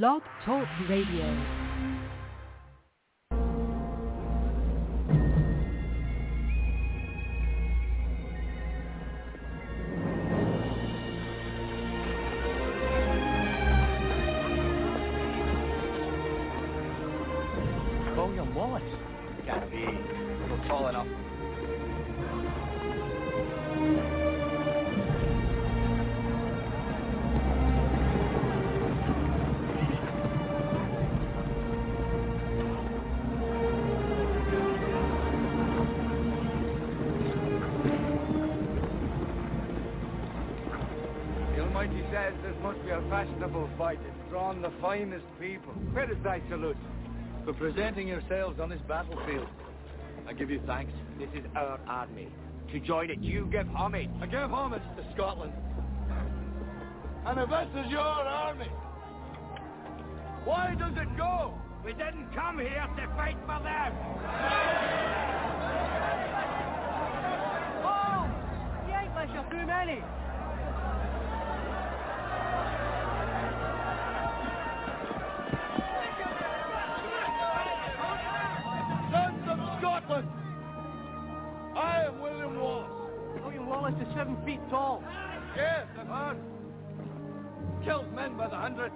Blog Talk Radio. Finest people. Where is thy salute? For presenting yourselves on this battlefield. I give you thanks. This is our army. To join it, you give homage. I give homage to Scotland. And if this is your army, why does it go? We didn't come here to fight for them. Oh! The English are too many. Wallace is seven feet tall. Yes, I've heard. Kills men by the hundreds.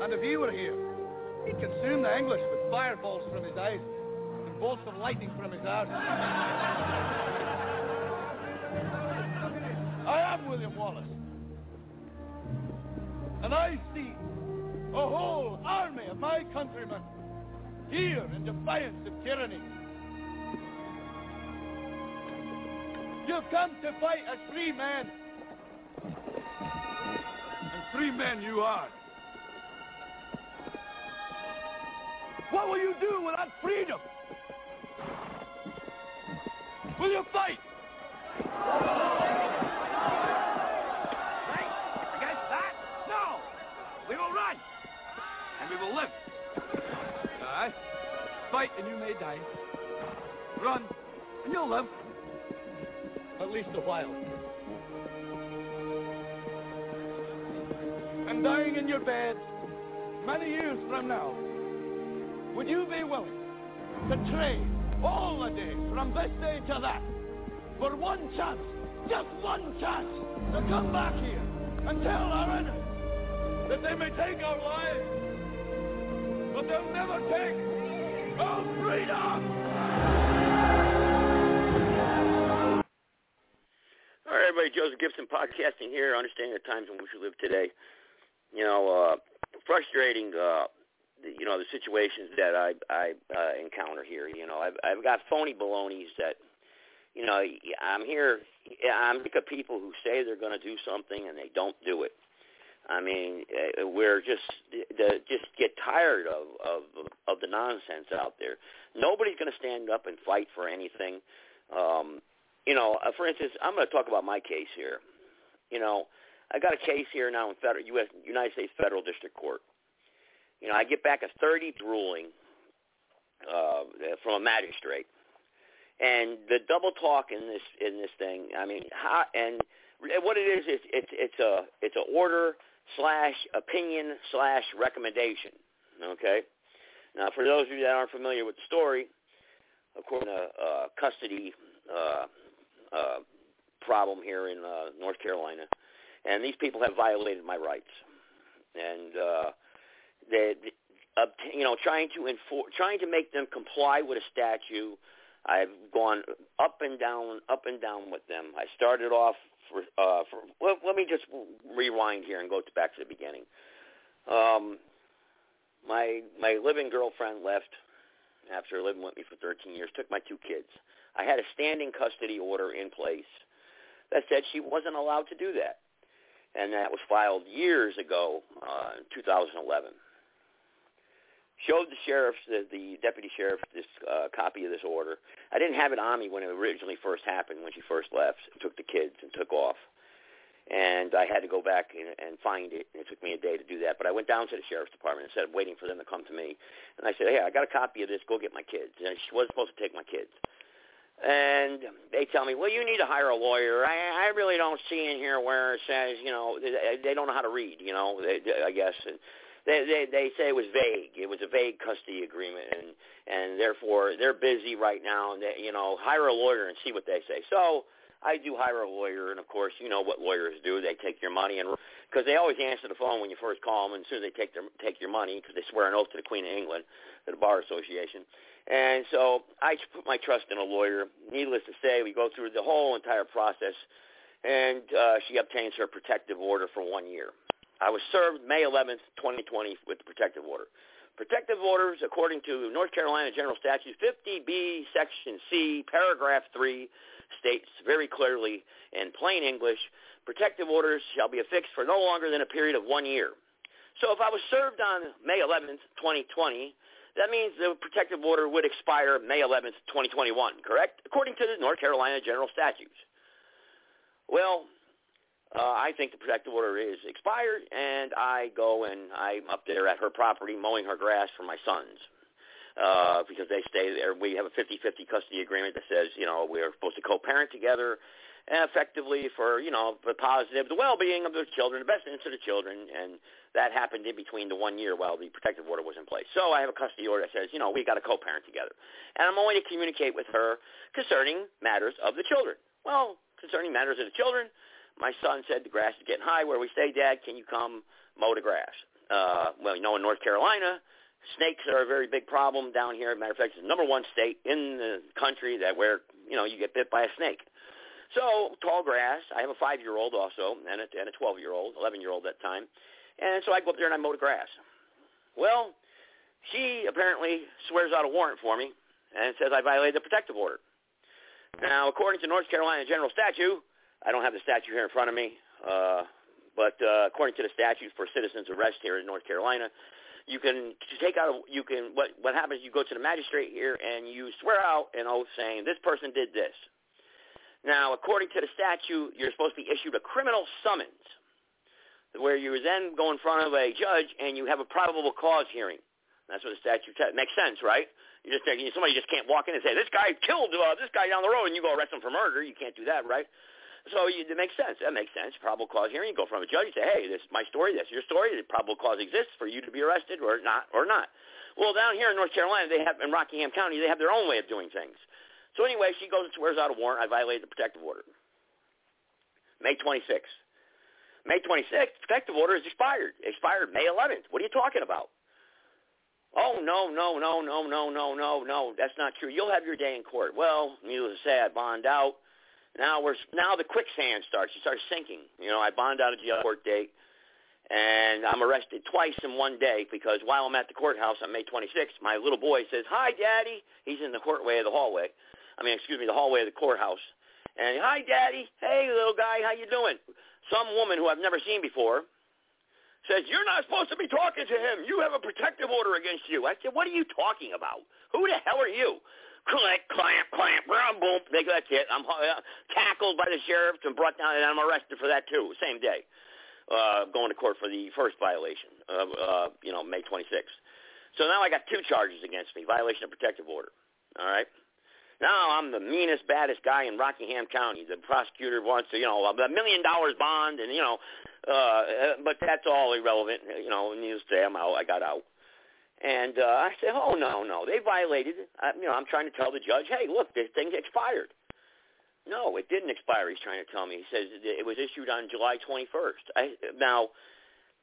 And if he were here, he'd consume the English with fireballs from his eyes and bolts of lightning from his arse. I am William Wallace. And I see a whole army of my countrymen here in defiance of tyranny. You've come to fight as free men. And free men you are. What will you do without freedom? Will you fight? Right? Against that? No! We will run. And we will live. Aye. Fight and you may die. Run and you'll live. At least a while. And dying in your bed many years from now, would you be willing to trade all the days from this day to that for one chance, just one chance, to come back here and tell our enemies that they may take our lives, but they'll never take our freedom! Everybody. Joseph Gibson podcasting here, understanding the times in which we live today. You know, uh, frustrating. Uh, you know the situations that I I uh, encounter here. You know, I've I've got phony balonies that. You know, I'm here. I'm sick of people who say they're going to do something and they don't do it. I mean, uh, we're just the, just get tired of of of the nonsense out there. Nobody's going to stand up and fight for anything. Um, you know, uh, for instance, I'm going to talk about my case here. You know, I got a case here now in federal U.S. United States Federal District Court. You know, I get back a 30 ruling uh, from a magistrate, and the double talk in this in this thing. I mean, how, and what it is, it's it's it's a it's a order slash opinion slash recommendation. Okay. Now, for those of you that aren't familiar with the story, according to uh, custody uh, uh, problem here in uh, North Carolina, and these people have violated my rights, and uh, they, you know, trying to enforce, trying to make them comply with a statute. I've gone up and down, up and down with them. I started off for, uh, for let me just rewind here and go to, back to the beginning. Um, my my living girlfriend left after living with me for 13 years. Took my two kids. I had a standing custody order in place that said she wasn't allowed to do that, and that was filed years ago, uh, in 2011 showed the sheriff, the, the deputy sheriff, this uh, copy of this order. I didn't have it on me when it originally first happened, when she first left, took the kids and took off. And I had to go back and, and find it. And it took me a day to do that. But I went down to the sheriff's department instead of waiting for them to come to me. And I said, hey, I got a copy of this. Go get my kids. And she wasn't supposed to take my kids. And they tell me, well, you need to hire a lawyer. I, I really don't see in here where it says, you know, they, they don't know how to read, you know, they, they, I guess. And they, they they say it was vague. It was a vague custody agreement, and and therefore they're busy right now. And they, you know, hire a lawyer and see what they say. So I do hire a lawyer, and of course, you know what lawyers do. They take your money, and because they always answer the phone when you first call them, and as soon as they take their take your money, because they swear an oath to the Queen of England, to the Bar Association. And so I put my trust in a lawyer. Needless to say, we go through the whole entire process, and uh, she obtains her protective order for one year. I was served May 11th, 2020, with the protective order. Protective orders, according to North Carolina General Statute 50B, Section C, Paragraph 3, states very clearly in plain English, protective orders shall be affixed for no longer than a period of one year. So if I was served on May 11th, 2020, that means the protective order would expire May 11th, 2021, correct? According to the North Carolina General Statutes. Well, uh, I think the protective order is expired, and I go and I'm up there at her property mowing her grass for my sons. Uh, because they stay there. We have a 50-50 custody agreement that says, you know, we're supposed to co-parent together effectively for, you know, the positive, the well-being of the children, the best interest of the children, and that happened in between the one year while the protective order was in place. So I have a custody order that says, you know, we got to co-parent together. And I'm only to communicate with her concerning matters of the children. Well, concerning matters of the children, my son said the grass is getting high where we stay, Dad. Can you come mow the grass? Uh, well, you know, in North Carolina, snakes are a very big problem down here. Matter of fact, it's the number one state in the country that where you know you get bit by a snake. So tall grass. I have a five-year-old also, and a and a twelve-year-old, eleven-year-old at that time, and so I go up there and I mow the grass. Well, she apparently swears out a warrant for me and says I violated the protective order. Now, according to North Carolina general statute, I don't have the statute here in front of me, uh, but uh, according to the statute for citizens arrest here in North Carolina, you can take out you can what what happens you go to the magistrate here and you swear out an oath saying this person did this now according to the statute you're supposed to be issued a criminal summons where you then go in front of a judge and you have a probable cause hearing that's what the statute says makes sense right you just somebody just can't walk in and say this guy killed uh, this guy down the road and you go arrest him for murder you can't do that right so you, it makes sense. That makes sense. Probable cause hearing. You go from a judge. You say, hey, this is my story. This is your story. The probable cause exists for you to be arrested or not, or not. Well, down here in North Carolina, they have in Rockingham County, they have their own way of doing things. So anyway, she goes and swears out a warrant. I violated the protective order. May 26th. May 26th, protective order is expired. Expired May 11th. What are you talking about? Oh no no no no no no no no. That's not true. You'll have your day in court. Well, needless to say, I bond out. Now we're now the quicksand starts. You start sinking. You know, I bond out a jail court date, and I'm arrested twice in one day because while I'm at the courthouse on May 26th, my little boy says, "Hi, Daddy." He's in the courtway of the hallway. I mean, excuse me, the hallway of the courthouse. And hi, Daddy. Hey, little guy, how you doing? Some woman who I've never seen before says, "You're not supposed to be talking to him. You have a protective order against you." I said, "What are you talking about? Who the hell are you?" click, clamp, clamp, boom, boom. That's it. I'm uh, tackled by the sheriff and brought down, and I'm arrested for that too, same day. Uh, going to court for the first violation of, uh, you know, May 26th. So now I got two charges against me, violation of protective order. All right. Now I'm the meanest, baddest guy in Rockingham County. The prosecutor wants to, you know, a million dollars bond, and you know, uh, but that's all irrelevant. You know, needless to say, I'm out. I got out. And uh, I said, oh, no, no, they violated. I, you know, I'm trying to tell the judge, hey, look, this thing expired. No, it didn't expire, he's trying to tell me. He says it was issued on July 21st. I, now,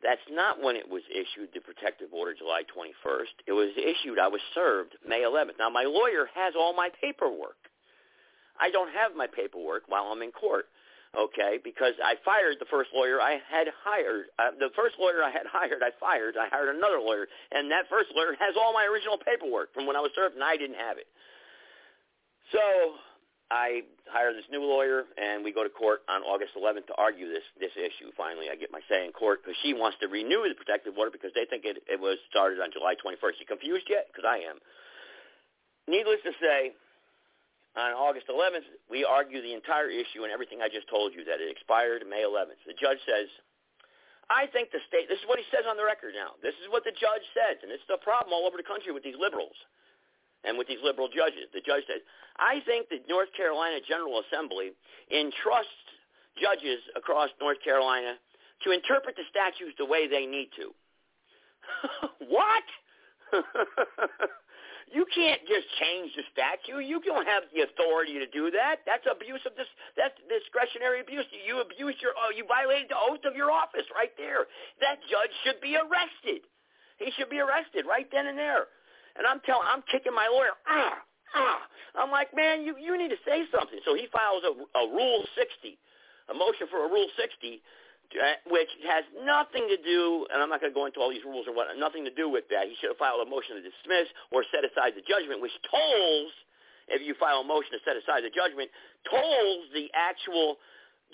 that's not when it was issued, the protective order, July 21st. It was issued, I was served May 11th. Now, my lawyer has all my paperwork. I don't have my paperwork while I'm in court okay, because I fired the first lawyer I had hired. Uh, the first lawyer I had hired, I fired. I hired another lawyer, and that first lawyer has all my original paperwork from when I was served, and I didn't have it. So I hire this new lawyer, and we go to court on August 11th to argue this this issue. Finally, I get my say in court because she wants to renew the protective order because they think it, it was started on July 21st. You confused yet? Because I am. Needless to say, on August 11th, we argue the entire issue and everything I just told you that it expired May 11th. The judge says, I think the state, this is what he says on the record now. This is what the judge says, and it's the problem all over the country with these liberals and with these liberal judges. The judge says, I think the North Carolina General Assembly entrusts judges across North Carolina to interpret the statutes the way they need to. what? you can't just change the statute. You don't have the authority to do that. That's abuse of this. That's discretionary abuse. You abuse your. Oh, you violated the oath of your office right there. That judge should be arrested. He should be arrested right then and there. And I'm telling, I'm kicking my lawyer. Ah, ah. I'm like, man, you you need to say something. So he files a, a Rule 60, a motion for a Rule 60 uh, which has nothing to do, and I'm not going to go into all these rules or what, nothing to do with that. He should have filed a motion to dismiss or set aside the judgment, which tolls, if you file a motion to set aside the judgment, tolls the actual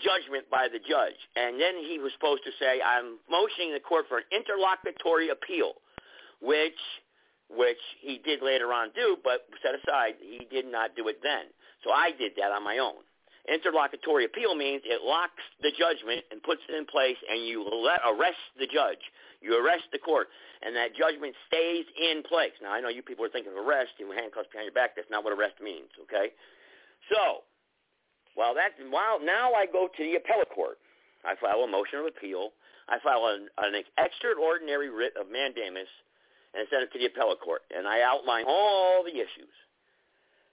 judgment by the judge. And then he was supposed to say, I'm motioning the court for an interlocutory appeal, which which he did later on do, but set aside, he did not do it then. So I did that on my own. Interlocutory appeal means it locks the judgment and puts it in place, and you let, arrest the judge. You arrest the court, and that judgment stays in place. Now, I know you people are thinking of arrest, you handcuffs behind your back. That's not what arrest means, okay? So, while that, while now I go to the appellate court. I file a motion of appeal. I file an, an extraordinary writ of mandamus and send it to the appellate court. And I outline all the issues.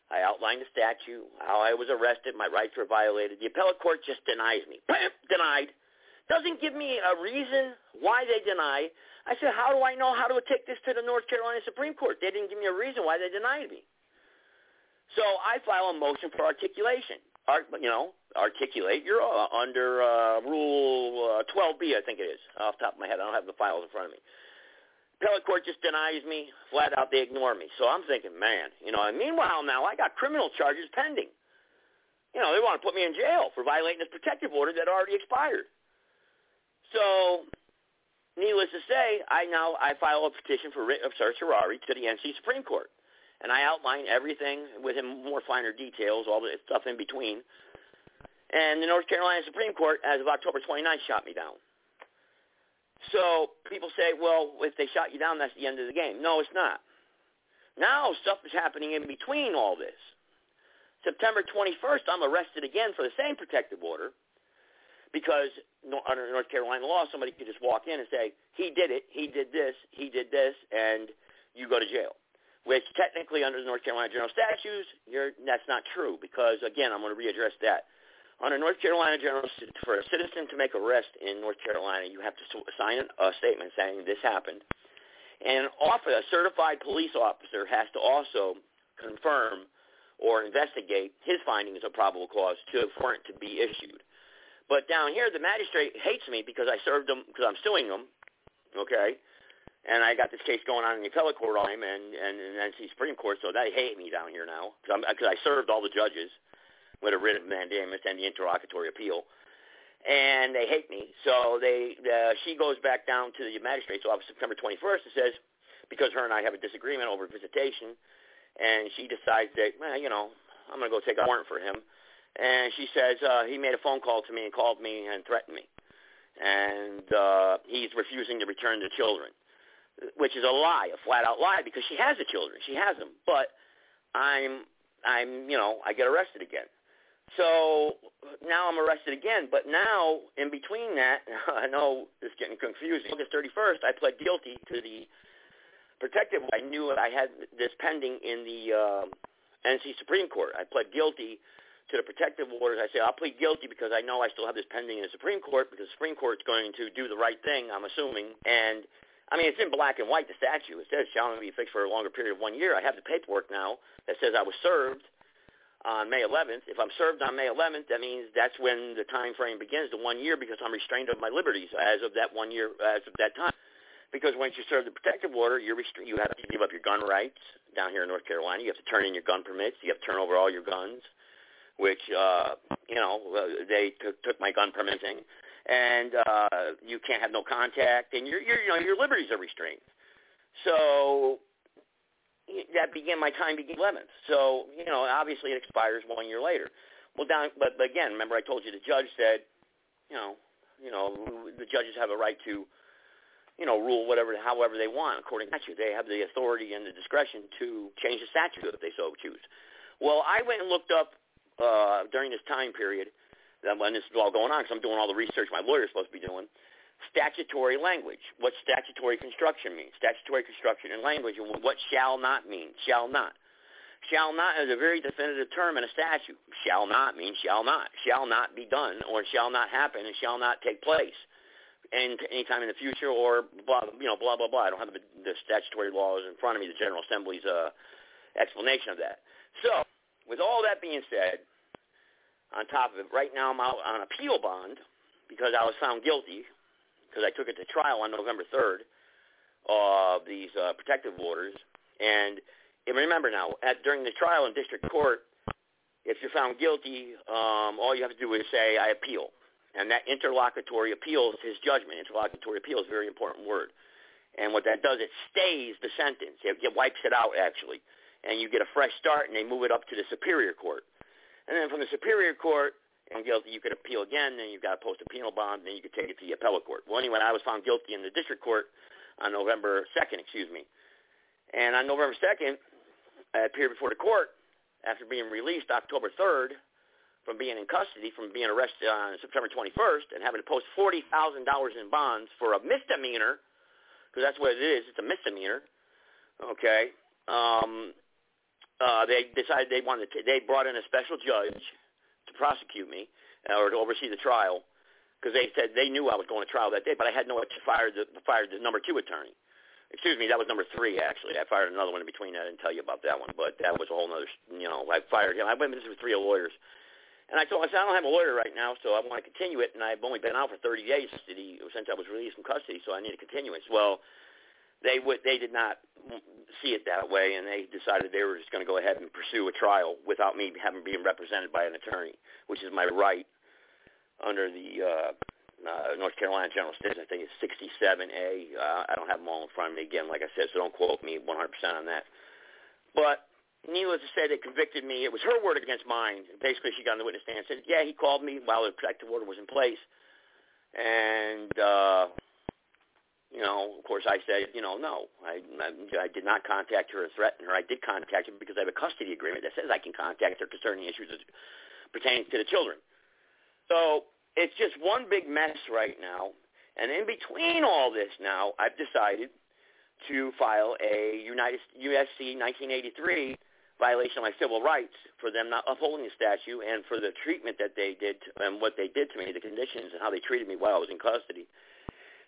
I outlined the statute, how I was arrested, my rights were violated. The appellate court just denies me. Bam! Denied. Doesn't give me a reason why they deny. I said, how do I know how to take this to the North Carolina Supreme Court? They didn't give me a reason why they denied me. So I file a motion for articulation. Art, you know, articulate your uh, under uh, Rule uh, 12B, I think it is, off the top of my head. I don't have the files in front of me appellate court just denies me flat out. They ignore me. So I'm thinking, man, you know. And meanwhile, now I got criminal charges pending. You know, they want to put me in jail for violating this protective order that already expired. So, needless to say, I now I file a petition for writ of certiorari to the NC Supreme Court, and I outline everything with more finer details, all the stuff in between. And the North Carolina Supreme Court, as of October 29th, shot me down. So people say, well, if they shot you down, that's the end of the game. No, it's not. Now stuff is happening in between all this. September 21st, I'm arrested again for the same protective order because under North Carolina law, somebody could just walk in and say, he did it, he did this, he did this, and you go to jail. Which technically under the North Carolina General Statutes, that's not true because, again, I'm going to readdress that. Under North Carolina General, for a citizen to make arrest in North Carolina, you have to sign a statement saying this happened. And often a certified police officer has to also confirm or investigate his findings of probable cause to for it to be issued. But down here, the magistrate hates me because I served him because I'm suing him, okay? And I got this case going on in the appellate court on him and and, and NC Supreme Court, so they hate me down here now because I served all the judges with a writ of mandamus and the interlocutory appeal. And they hate me. So they uh, she goes back down to the magistrate's office September 21st and says, because her and I have a disagreement over visitation, and she decides that, well, you know, I'm going to go take a warrant for him. And she says uh, he made a phone call to me and called me and threatened me. And uh, he's refusing to return the children, which is a lie, a flat-out lie, because she has the children. She has them. But I'm, I'm, you know, I get arrested again. So now I'm arrested again, but now in between that, I know it's getting confusing. August 31st, I pled guilty to the protective. I knew I had this pending in the uh, NC Supreme Court. I pled guilty to the protective orders. I say I'll plead guilty because I know I still have this pending in the Supreme Court because the Supreme Court's going to do the right thing. I'm assuming, and I mean it's in black and white. The statute it says shall be fixed for a longer period of one year. I have the paperwork now that says I was served on May 11th. If I'm served on May 11th, that means that's when the time frame begins, the one year, because I'm restrained of my liberties as of that one year, as of that time. Because once you serve the protective order, you're restra- you have to give up your gun rights down here in North Carolina. You have to turn in your gun permits. You have to turn over all your guns, which uh, you know uh, they took, took my gun permitting, and uh, you can't have no contact, and your your you know your liberties are restrained. So that began my time began 11th. So you know, obviously it expires one year later. Well, down, but, again, remember I told you the judge said, you know, you know, the judges have a right to, you know, rule whatever, however they want according to statute. They have the authority and the discretion to change the statute if they so choose. Well, I went and looked up uh, during this time period when this is all going on, because I'm doing all the research my lawyer's supposed to be doing. Statutory language. What statutory construction means. Statutory construction and language, and what shall not mean. Shall not. Shall not is a very definitive term in a statute. Shall not means shall not. Shall not be done or shall not happen and shall not take place and any anytime in the future or blah, you know, blah, blah, blah. I don't have the, the statutory laws in front of me, the General Assembly's uh, explanation of that. So, with all that being said, on top of it, right now I'm out on appeal bond because I was found guilty because I took it to trial on November 3rd of these uh, protective orders. And remember now, at, during the trial in district court, if you're found guilty, um, all you have to do is say, I appeal. And that interlocutory appeal is his judgment. Interlocutory appeal is a very important word. And what that does, it stays the sentence. It, it wipes it out, actually. And you get a fresh start, and they move it up to the superior court. And then from the superior court, and guilty, you could appeal again, then you've got to post a penal bond, then you could take it to the appellate court. Well, anyway, I was found guilty in the district court on November 2nd, excuse me. And on November 2nd, I appeared before the court after being released October 3rd from being in custody, from being arrested on September 21st, and having to post $40,000 in bonds for a misdemeanor, because that's what it is. It's a misdemeanor. Okay. Um, uh, they decided they wanted to, they brought in a special judge to prosecute me uh, or to oversee the trial because they said they knew I was going to trial that day, but I had no to fire the fired the number two attorney. Excuse me, that was number three actually. I fired another one in between. I didn't tell you about that one, but that was a whole other. You know, I fired him. I went this three lawyers, and I told him I said I don't have a lawyer right now, so I want to continue it, and I've only been out for 30 days since I was released from custody, so I need a continuance. Well, they would they did not see it that way, and they decided they were just going to go ahead and pursue a trial without me having been represented by an attorney, which is my right under the uh, uh, North Carolina General Statutes. I think it's 67A. Uh, I don't have them all in front of me again, like I said, so don't quote me 100% on that. But needless to say, they convicted me. It was her word against mine. Basically, she got on the witness stand and said, "Yeah, he called me while the protective order was in place." And uh, you know, of course, I said, you know, no, I, I, I did not contact her or threaten her. I did contact her because I have a custody agreement that says I can contact her concerning issues pertaining to the children. So it's just one big mess right now. And in between all this now, I've decided to file a United USC 1983 violation of my civil rights for them not upholding the statute and for the treatment that they did and what they did to me, the conditions and how they treated me while I was in custody.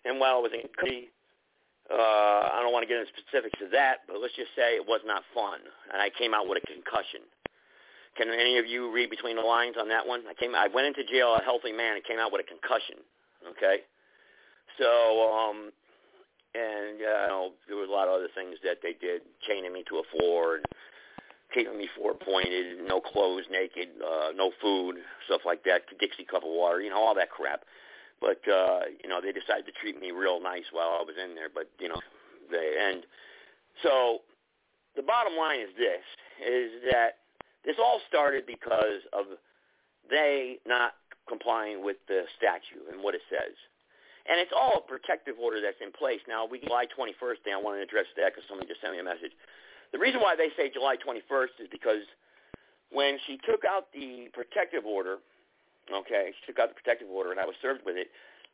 And while I was in custody, uh, I don't want to get into specifics of that, but let's just say it was not fun, and I came out with a concussion. Can any of you read between the lines on that one? I came, I went into jail a healthy man and came out with a concussion. Okay, so um, and uh, you know there was a lot of other things that they did, chaining me to a floor and keeping me four pointed, no clothes, naked, uh, no food, stuff like that, Dixie cup of water, you know, all that crap. But uh, you know, they decided to treat me real nice while I was in there. But you know, they and so the bottom line is this: is that this all started because of they not complying with the statute and what it says. And it's all a protective order that's in place. Now, we July 21st day, I want to address that because somebody just sent me a message. The reason why they say July 21st is because when she took out the protective order, Okay, she took out the protective order, and I was served with it.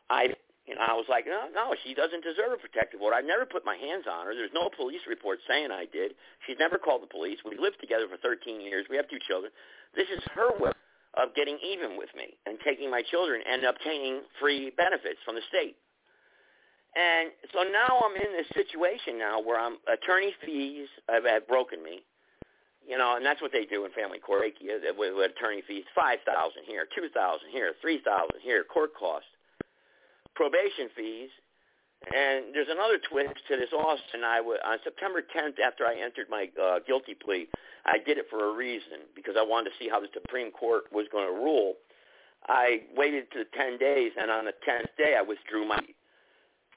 I, you know, I was like, no, no, she doesn't deserve a protective order. I never put my hands on her. There's no police report saying I did. She's never called the police. We lived together for 13 years. We have two children. This is her way of getting even with me and taking my children and obtaining free benefits from the state. And so now I'm in this situation now where I'm attorney fees have, have broken me you know, and that's what they do in family court. With, with attorney fees, five thousand here, two thousand here, three thousand here, court costs, probation fees, and there's another twist to this also. And I w- on September 10th, after I entered my uh, guilty plea, I did it for a reason because I wanted to see how the Supreme Court was going to rule. I waited to 10 days, and on the 10th day, I withdrew my,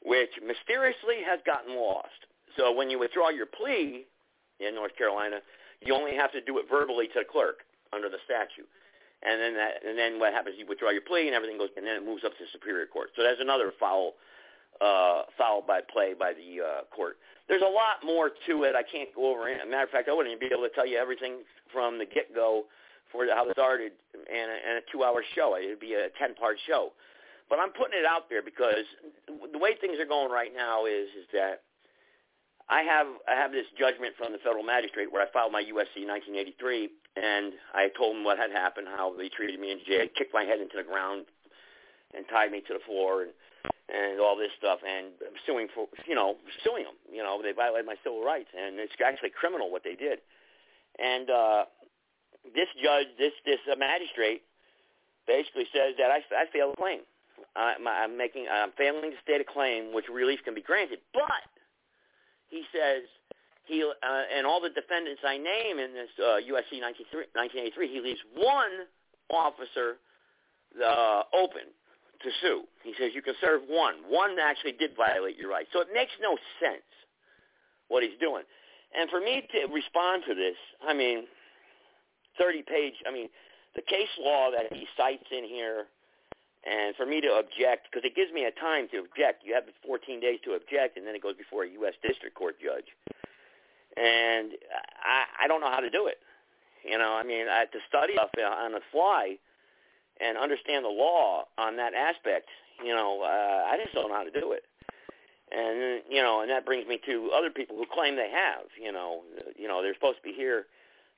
which mysteriously has gotten lost. So when you withdraw your plea in North Carolina, you only have to do it verbally to the clerk under the statute. And then that, and then what happens? You withdraw your plea, and everything goes, and then it moves up to superior court. So there's another foul, uh, foul by play by the uh, court. There's a lot more to it. I can't go over it. As a matter of fact, I wouldn't even be able to tell you everything from the get-go for how it started and a, and a two-hour show. It'd be a ten-part show. but I'm putting it out there because the way things are going right now is is that I have I have this judgment from the federal magistrate where I filed my USC 1983, and I told him what had happened, how they treated me in jail, kicked my head into the ground, and tied me to the floor, and and all this stuff, and suing for you know suing them. You know they violated my civil rights, and it's actually criminal what they did. And uh, this judge, this this uh, magistrate, basically says that I I failed a claim. I'm, I'm making I'm failing to state a claim which relief can be granted, but he says he uh, and all the defendants I name in this uh, USC 1983, he leaves one officer uh, open to sue. He says you can serve one. One actually did violate your rights. So it makes no sense what he's doing. And for me to respond to this, I mean, 30 page, I mean, the case law that he cites in here and for me to object, because it gives me a time to object. You have 14 days to object, and then it goes before a U.S. District Court judge. And I, I don't know how to do it. You know, I mean, I, to study stuff on the fly and understand the law on that aspect, you know, uh, I just don't know how to do it. And you know, and that brings me to other people who claim they have. You know, you know, they're supposed to be here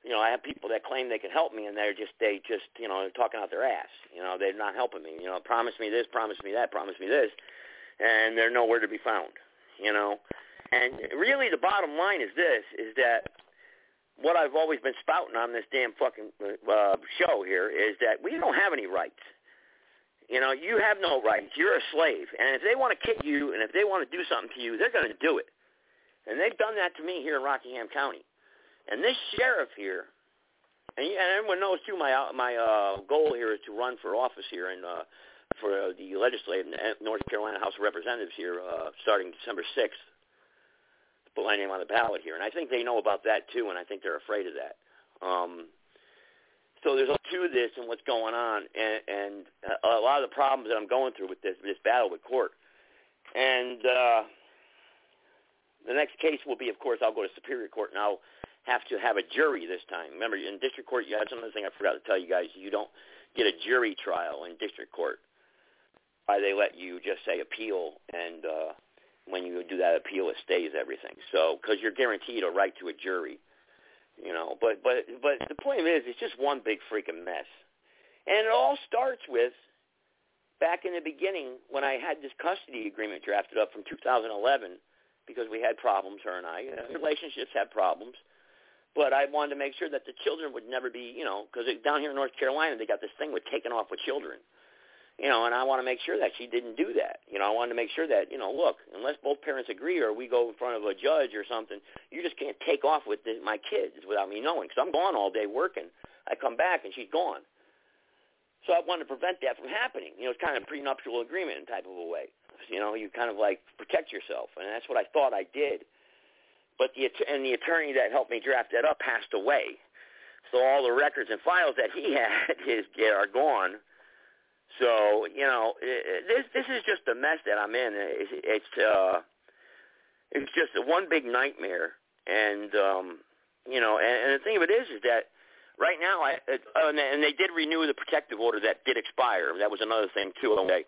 you know, I have people that claim they can help me, and they're just they just you know talking out their ass. You know, they're not helping me. You know, promise me this, promise me that, promise me this, and they're nowhere to be found. You know, and really the bottom line is this: is that what I've always been spouting on this damn fucking uh, show here is that we don't have any rights. You know, you have no rights. You're a slave, and if they want to kick you, and if they want to do something to you, they're going to do it. And they've done that to me here in Rockingham County. And this sheriff here, and, and everyone knows too, my my uh, goal here is to run for office here and uh, for uh, the legislative North Carolina House of Representatives here uh, starting December 6th. Put my name on the ballot here, and I think they know about that too, and I think they're afraid of that. Um, so there's a to this and what's going on, and, and a lot of the problems that I'm going through with this this battle with court. And uh, the next case will be, of course, I'll go to Superior Court now have to have a jury this time. Remember, in district court, you had another thing I forgot to tell you guys. You don't get a jury trial in district court. Why they let you just say appeal, and uh, when you do that appeal, it stays everything. So, because you're guaranteed a right to a jury, you know. But but but the point is, it's just one big freaking mess, and it all starts with back in the beginning when I had this custody agreement drafted up from 2011 because we had problems, her and I. Relationships had problems but I wanted to make sure that the children would never be, you know, because down here in North Carolina they got this thing with taking off with children, you know, and I want to make sure that she didn't do that. You know, I wanted to make sure that, you know, look, unless both parents agree or we go in front of a judge or something, you just can't take off with the, my kids without me knowing, because I'm gone all day working. I come back and she's gone. So I wanted to prevent that from happening. You know, it's kind of a prenuptial agreement type of a way. You know, you kind of like protect yourself, and that's what I thought I did but the and the attorney that helped me draft that up passed away. So all the records and files that he had is are gone. So you know this this is just a mess that I'm in. It's it's, uh, it's just one big nightmare, and um, you know, and, and the thing of it is, is that right now I uh, and they did renew the protective order that did expire. That was another thing too. Okay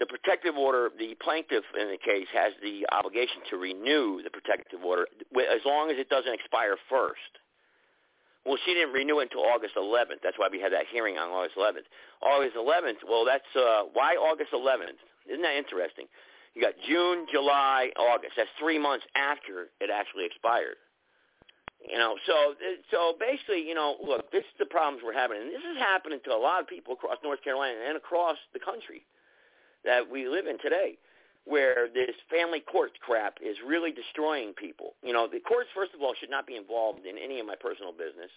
the protective order, the plaintiff in the case has the obligation to renew the protective order as long as it doesn't expire first. Well, she didn't renew it until August 11th. That's why we had that hearing on August 11th. August 11th, well, that's uh, why August 11th. Isn't that interesting? You got June, July, August. That's three months after it actually expired. You know, so so basically, you know, look, this is the problems we're having, and this is happening to a lot of people across North Carolina and across the country that we live in today where this family court crap is really destroying people. You know, the courts, first of all, should not be involved in any of my personal business,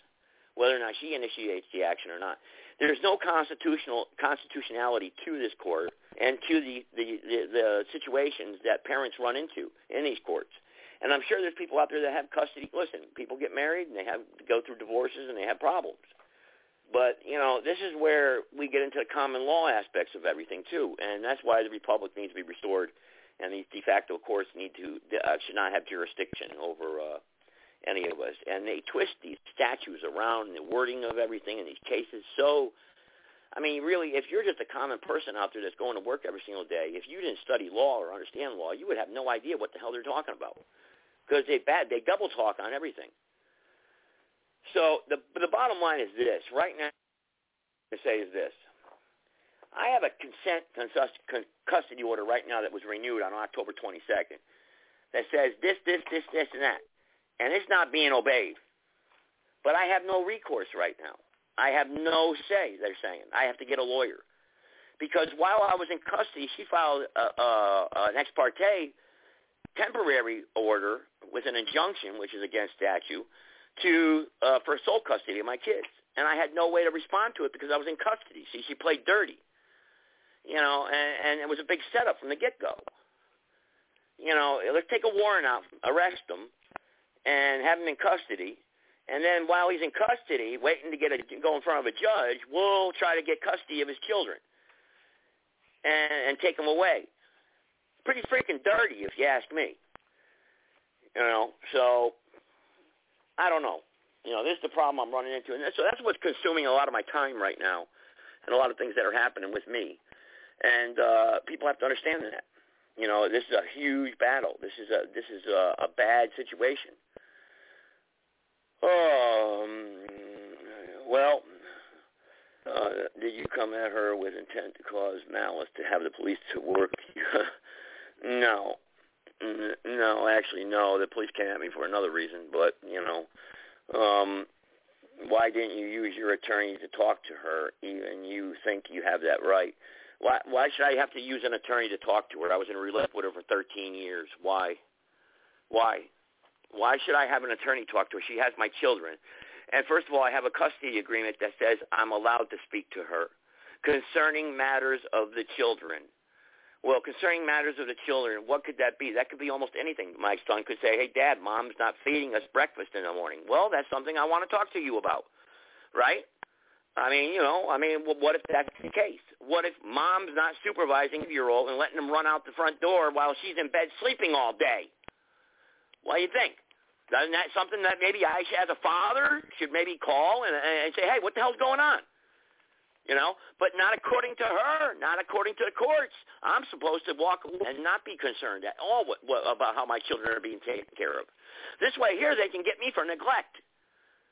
whether or not she initiates the action or not. There's no constitutional constitutionality to this court and to the, the, the, the situations that parents run into in these courts. And I'm sure there's people out there that have custody. Listen, people get married and they have go through divorces and they have problems. But you know, this is where we get into the common law aspects of everything too, and that's why the republic needs to be restored, and these de facto courts need to uh, should not have jurisdiction over uh, any of us. And they twist these statutes around and the wording of everything in these cases. So, I mean, really, if you're just a common person out there that's going to work every single day, if you didn't study law or understand law, you would have no idea what the hell they're talking about because they bad they double talk on everything. So the the bottom line is this: right now, to say is this: I have a consent custody order right now that was renewed on October 22nd that says this, this, this, this, and that, and it's not being obeyed. But I have no recourse right now. I have no say, they're saying. I have to get a lawyer. Because while I was in custody, she filed a, a, an ex parte temporary order with an injunction, which is against statute, to uh, for sole custody of my kids. And I had no way to respond to it because I was in custody. See, she played dirty. You know, and, and it was a big setup from the get-go. You know, let's take a warrant out, arrest him, and have him in custody, and then while he's in custody, waiting to get a, go in front of a judge, we'll try to get custody of his children and, and take them away. Pretty freaking dirty, if you ask me. You know, so I don't know. You know, this is the problem I'm running into, and so that's what's consuming a lot of my time right now, and a lot of things that are happening with me. And uh, people have to understand that. You know, this is a huge battle. This is a this is a, a bad situation. Um, well, uh, did you come at her with intent to cause malice to have the police to work? no. No, actually, no. The police came at me for another reason, but, you know, um, why didn't you use your attorney to talk to her even you think you have that right? Why, why should I have to use an attorney to talk to her? I was in a relationship with her for 13 years. Why? Why? Why should I have an attorney talk to her? She has my children. And first of all, I have a custody agreement that says I'm allowed to speak to her concerning matters of the children. Well, concerning matters of the children, what could that be? That could be almost anything. My son could say, hey, Dad, Mom's not feeding us breakfast in the morning. Well, that's something I want to talk to you about, right? I mean, you know, I mean, what if that's the case? What if Mom's not supervising your old and letting them run out the front door while she's in bed sleeping all day? What do you think? Isn't that something that maybe I, as a father, should maybe call and, and say, hey, what the hell's going on? You know, but not according to her, not according to the courts. I'm supposed to walk and not be concerned at all what, what, about how my children are being taken care of. This way here, they can get me for neglect,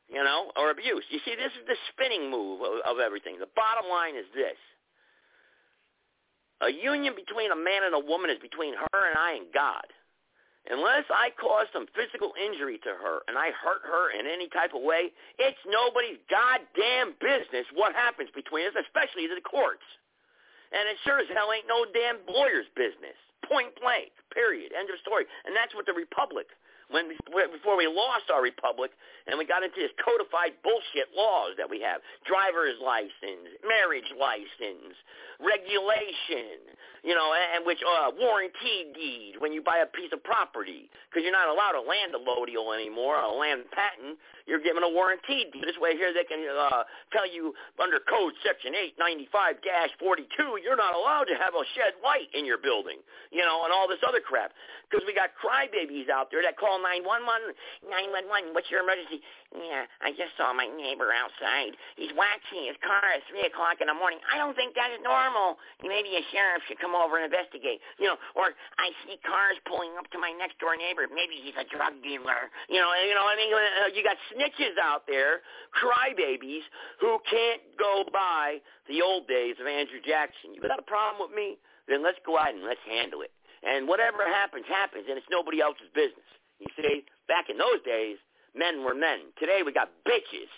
you know, or abuse. You see, this is the spinning move of, of everything. The bottom line is this. A union between a man and a woman is between her and I and God. Unless I cause some physical injury to her and I hurt her in any type of way, it's nobody's goddamn business what happens between us, especially the courts. And it sure as hell ain't no damn lawyer's business. Point blank. Period. End of story. And that's what the Republic when before we lost our republic and we got into this codified bullshit laws that we have. Driver's license marriage license regulation you know and which uh warranty deed when you buy a piece of property. Because you're not allowed a land allodial anymore a land patent you're given a warranty this way here they can uh tell you under code section 895-42 you're not allowed to have a shed light in your building you know and all this other crap because we got crybabies out there that call 911. 911, what's your emergency? Yeah, I just saw my neighbor outside. He's waxing his car at 3 o'clock in the morning. I don't think that is normal. Maybe a sheriff should come over and investigate. You know, or I see cars pulling up to my next door neighbor. Maybe he's a drug dealer. You know, you know, I mean, uh, you got snitches out there, crybabies, who can't go by the old days of Andrew Jackson. You got a problem with me? Then let's go out and let's handle it. And whatever happens, happens, and it's nobody else's business. You see, back in those days, men were men. Today we got bitches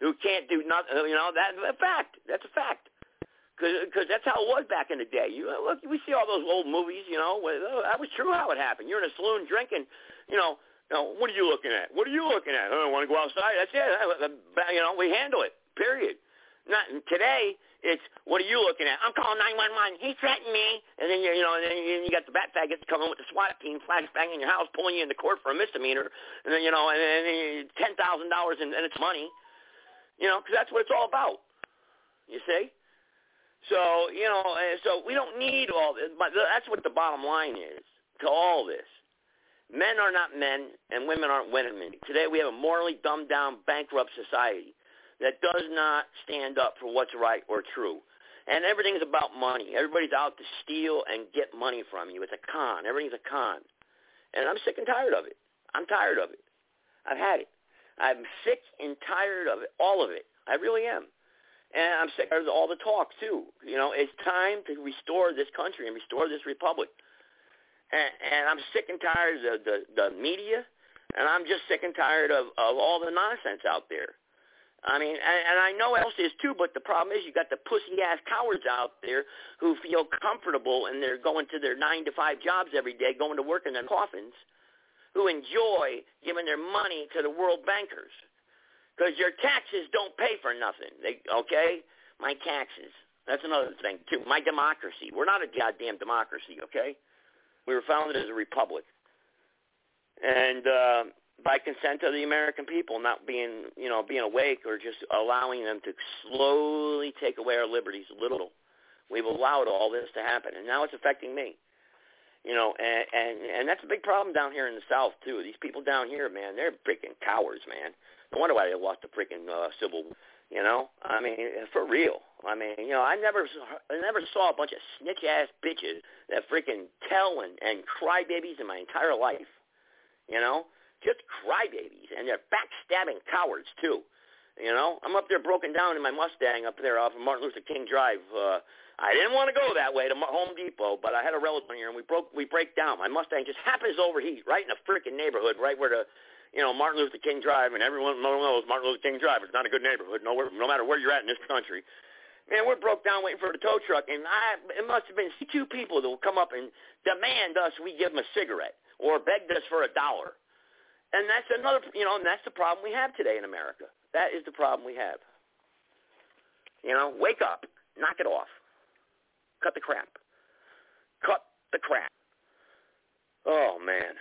who can't do nothing. You know, that's a fact. That's a fact. Because that's how it was back in the day. You look, we see all those old movies. You know, oh, that was true. How it happened. You're in a saloon drinking. You know, you know, what are you looking at? What are you looking at? Oh, I don't want to go outside. That's it. You know, we handle it. Period. Not today. It's what are you looking at? I'm calling 911. He threatened me. And then you you know, and then you, you got the bat faggots coming with the SWAT team, flashbanging your house, pulling you into court for a misdemeanor, and then you know, and then ten thousand dollars and it's money. You know, because that's what it's all about. You see. So you know, so we don't need all this. But that's what the bottom line is to all this. Men are not men, and women aren't women. Today we have a morally dumbed down, bankrupt society. That does not stand up for what's right or true. And everything's about money. Everybody's out to steal and get money from you. It's a con. Everything's a con. And I'm sick and tired of it. I'm tired of it. I've had it. I'm sick and tired of it, all of it. I really am. And I'm sick of all the talk too. You know, it's time to restore this country and restore this republic. And, and I'm sick and tired of the, the, the media, and I'm just sick and tired of, of all the nonsense out there. I mean, and, and I know else is too, but the problem is you got the pussy ass cowards out there who feel comfortable and they're going to their nine to five jobs every day, going to work in their coffins, who enjoy giving their money to the world bankers because your taxes don't pay for nothing. They okay, my taxes. That's another thing too. My democracy. We're not a goddamn democracy. Okay, we were founded as a republic, and. uh by consent of the American people, not being, you know, being awake or just allowing them to slowly take away our liberties a little. We've allowed all this to happen, and now it's affecting me. You know, and and and that's a big problem down here in the South too. These people down here, man, they're freaking cowards, man. No wonder why they lost the freaking uh, Civil. You know, I mean, for real. I mean, you know, I never, I never saw a bunch of snitch ass bitches that freaking tell and and cry babies in my entire life. You know, just crybabies, and they're backstabbing cowards too. You know, I'm up there broken down in my Mustang up there off of Martin Luther King Drive. Uh, I didn't want to go that way to Home Depot, but I had a relative here, and we broke we break down. My Mustang just happens to overheat right in a freaking neighborhood, right where the you know Martin Luther King Drive, and everyone knows Martin Luther King Drive. It's not a good neighborhood, nowhere, no matter where you're at in this country. Man, we're broke down waiting for the tow truck, and I it must have been two people that will come up and demand us we give them a cigarette or begged us for a dollar. And that's another, you know, and that's the problem we have today in America. That is the problem we have. You know, wake up, knock it off, cut the crap, cut the crap. Oh man,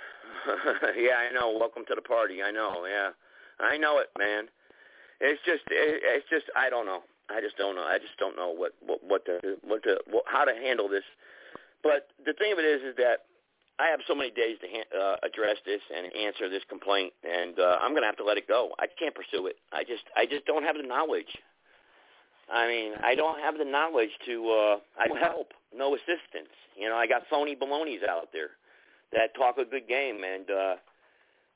yeah, I know. Welcome to the party. I know. Yeah, I know it, man. It's just, it, it's just, I don't know. I just don't know. I just don't know what what what to what to what, how to handle this. But the thing of it is, is that I have so many days to ha- uh, address this and answer this complaint, and uh, I'm going to have to let it go. I can't pursue it. I just, I just don't have the knowledge. I mean, I don't have the knowledge to. Uh, I don't help, no assistance. You know, I got phony balonies out there that talk a good game, and uh,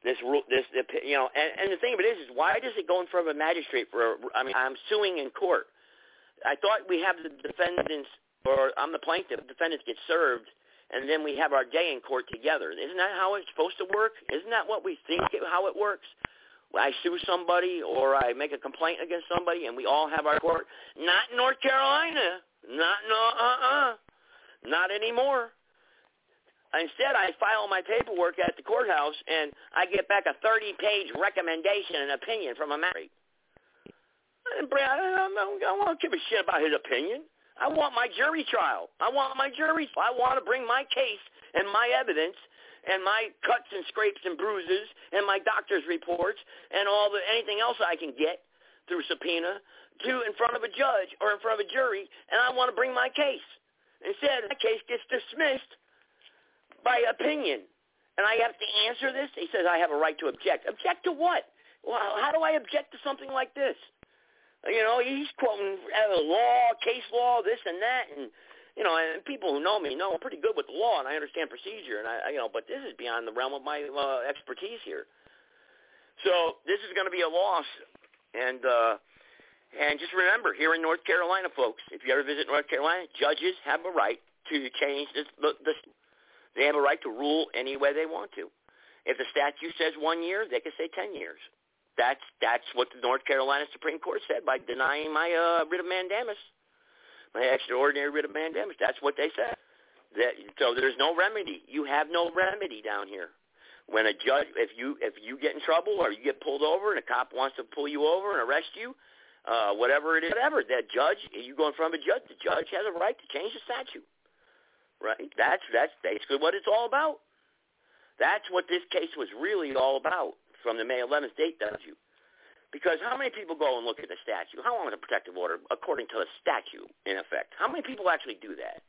this rule, this, you know, and, and the thing of it is, is why does it go in front of a magistrate for? A, I mean, I'm suing in court. I thought we have the defendants, or I'm the plaintiff. Defendants get served and then we have our day in court together. Isn't that how it's supposed to work? Isn't that what we think how it works? I sue somebody or I make a complaint against somebody and we all have our court. Not in North Carolina. Not no uh-uh. Not anymore. Instead, I file my paperwork at the courthouse and I get back a 30-page recommendation and opinion from a magistrate. I don't want to give a shit about his opinion. I want my jury trial. I want my jury. I want to bring my case and my evidence and my cuts and scrapes and bruises and my doctor's reports and all the anything else I can get through subpoena to in front of a judge or in front of a jury, and I want to bring my case. Instead, that case gets dismissed by opinion, and I have to answer this. He says I have a right to object. Object to what? Well, how do I object to something like this? You know, he's quoting law, case law, this and that, and you know, and people who know me know I'm pretty good with the law and I understand procedure, and I, you know, but this is beyond the realm of my uh, expertise here. So this is going to be a loss, and uh, and just remember, here in North Carolina, folks, if you ever visit North Carolina, judges have a right to change this. The, they have a right to rule any way they want to. If the statute says one year, they can say ten years. That's that's what the North Carolina Supreme Court said by denying my uh, writ of mandamus, my extraordinary writ of mandamus. That's what they said. That so there's no remedy. You have no remedy down here. When a judge, if you if you get in trouble or you get pulled over and a cop wants to pull you over and arrest you, uh, whatever it is, whatever that judge, you go in front of a judge. The judge has a right to change the statute. Right? That's that's basically what it's all about. That's what this case was really all about from the May 11th date you. Because how many people go and look at the statute? How long is a protective order according to the statute in effect? How many people actually do that?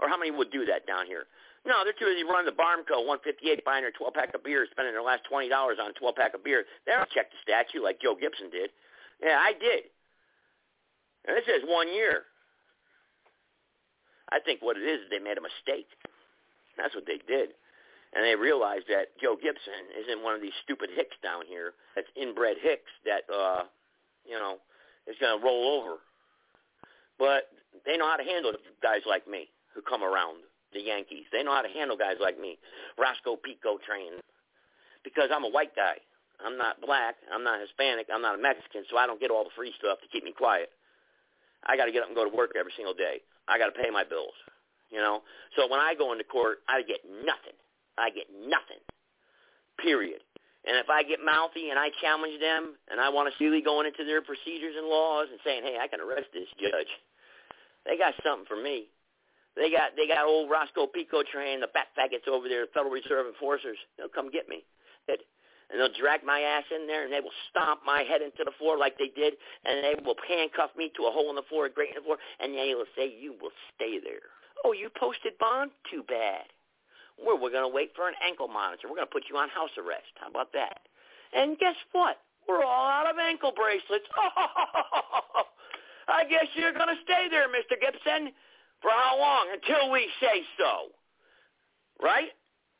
Or how many would do that down here? No, they're too busy running the Barmco 158 buying their 12 pack of beer, spending their last $20 on a 12 pack of beer. They don't check the statute like Joe Gibson did. Yeah, I did. And this is one year. I think what it is is they made a mistake. That's what they did. And they realized that Joe Gibson isn't one of these stupid hicks down here that's inbred hicks that, uh, you know, is going to roll over. But they know how to handle guys like me who come around, the Yankees. They know how to handle guys like me, Roscoe P. Coltrane, because I'm a white guy. I'm not black. I'm not Hispanic. I'm not a Mexican, so I don't get all the free stuff to keep me quiet. I got to get up and go to work every single day. I got to pay my bills, you know. So when I go into court, I get nothing. I get nothing. Period. And if I get mouthy and I challenge them and I want to really going into their procedures and laws and saying, hey, I can arrest this judge, they got something for me. They got they got old Roscoe P. Coltrane, the bat faggots over there, the Federal Reserve enforcers. They'll come get me. And they'll drag my ass in there and they will stomp my head into the floor like they did and they will handcuff me to a hole in the floor, a grate in the floor, and they will say, you will stay there. Oh, you posted bond? Too bad. Well, we're going to wait for an ankle monitor. We're going to put you on house arrest. How about that? And guess what? We're all out of ankle bracelets. I guess you're going to stay there, Mr. Gibson. For how long? Until we say so. Right?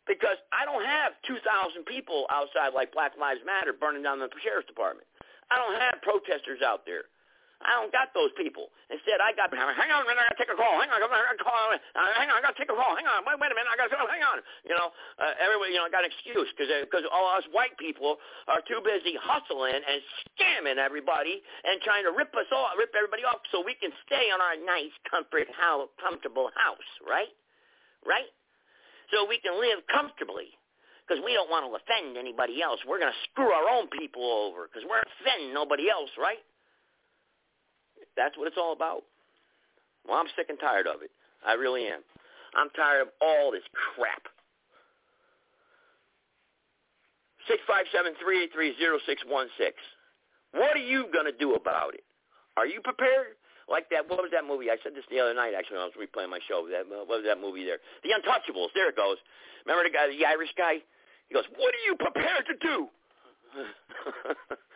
Because I don't have 2,000 people outside like Black Lives Matter burning down the sheriff's department. I don't have protesters out there. I don't got those people. Instead, I got, hang on a minute, I got to take a call. Hang on, I got to call. Uh, hang on, I got to take a call. Hang on, wait, wait a minute, I got to, go, hang on. You know, uh, everybody, you know, I got an excuse because because all us white people are too busy hustling and scamming everybody and trying to rip us off, rip everybody off so we can stay on our nice, comfort, how comfortable house, right? Right? So we can live comfortably because we don't want to offend anybody else. We're going to screw our own people over because we're offending nobody else, right? That's what it's all about. Well, I'm sick and tired of it. I really am. I'm tired of all this crap. Six five seven three eight three zero six one six. What are you going to do about it? Are you prepared? Like that, what was that movie? I said this the other night, actually, when I was replaying my show. That, what was that movie there? The Untouchables. There it goes. Remember the guy, the Irish guy? He goes, what are you prepared to do?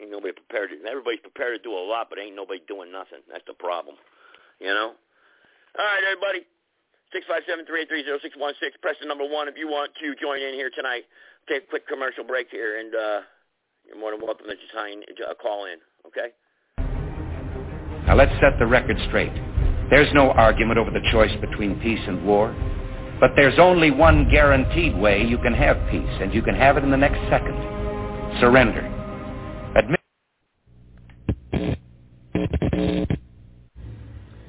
ain't nobody prepared. To, everybody's prepared to do a lot, but ain't nobody doing nothing. That's the problem. You know? All right, everybody. Six five seven three eight three zero six one six. Press the number one if you want to join in here tonight. Take a quick commercial break here, and uh, you're more than welcome to just sign, uh, call in. Okay? Now let's set the record straight. There's no argument over the choice between peace and war. But there's only one guaranteed way you can have peace, and you can have it in the next second. Surrender.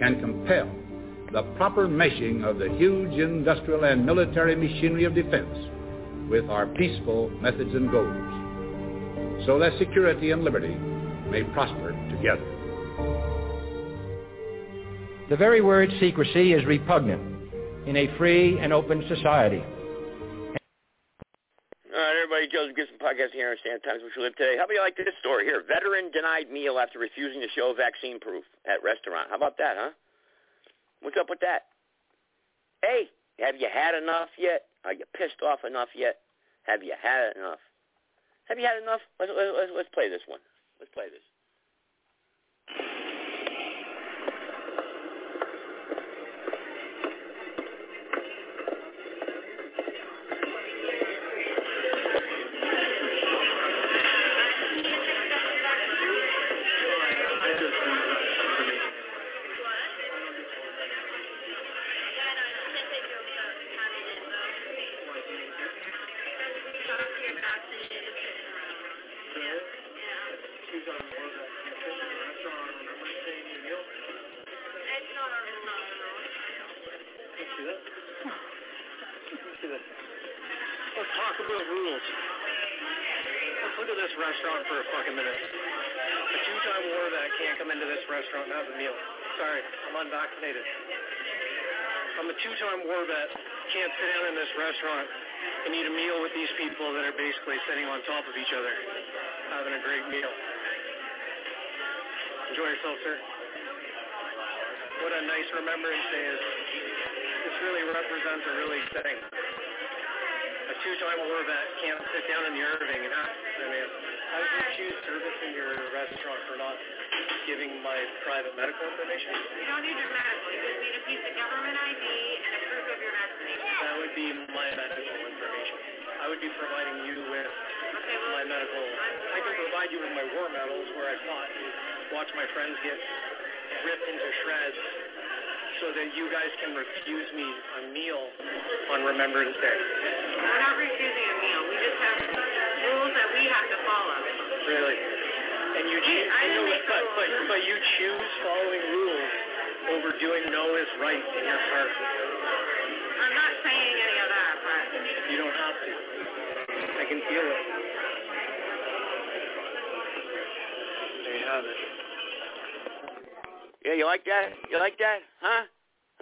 can compel the proper meshing of the huge industrial and military machinery of defense with our peaceful methods and goals, so that security and liberty may prosper together. The very word secrecy is repugnant in a free and open society. Everybody, Joseph Gibson podcast here on Stand Times which We Live Today. How about you like this story here? Veteran denied meal after refusing to show vaccine proof at restaurant. How about that, huh? What's up with that? Hey, have you had enough yet? Are you pissed off enough yet? Have you had enough? Have you had enough? Let's, let's, let's play this one. Let's play this. Basically sitting on top of each other, having a great meal. Enjoy yourself, sir. What a nice Remembrance Day is. This really represents a really thing. A two-time war vet can't sit down in the Irving and ask, I mean, how did you choose service in your restaurant for not giving my private medical information? You don't need your medical. You just need a piece of government ID and a That would be my medical information. I would be providing you with my medical. I can provide you with my war medals where I fought and watch my friends get ripped into shreds so that you guys can refuse me a meal on Remembrance Day. we're not refusing a meal. We just have rules that we have to follow. Really? And you choose, I didn't you know, make but, but, but you choose following rules over doing no is right in your heart. I'm not saying any of that, but You don't have to. I can feel it. There you have it. Yeah, you like that? You like that? Huh?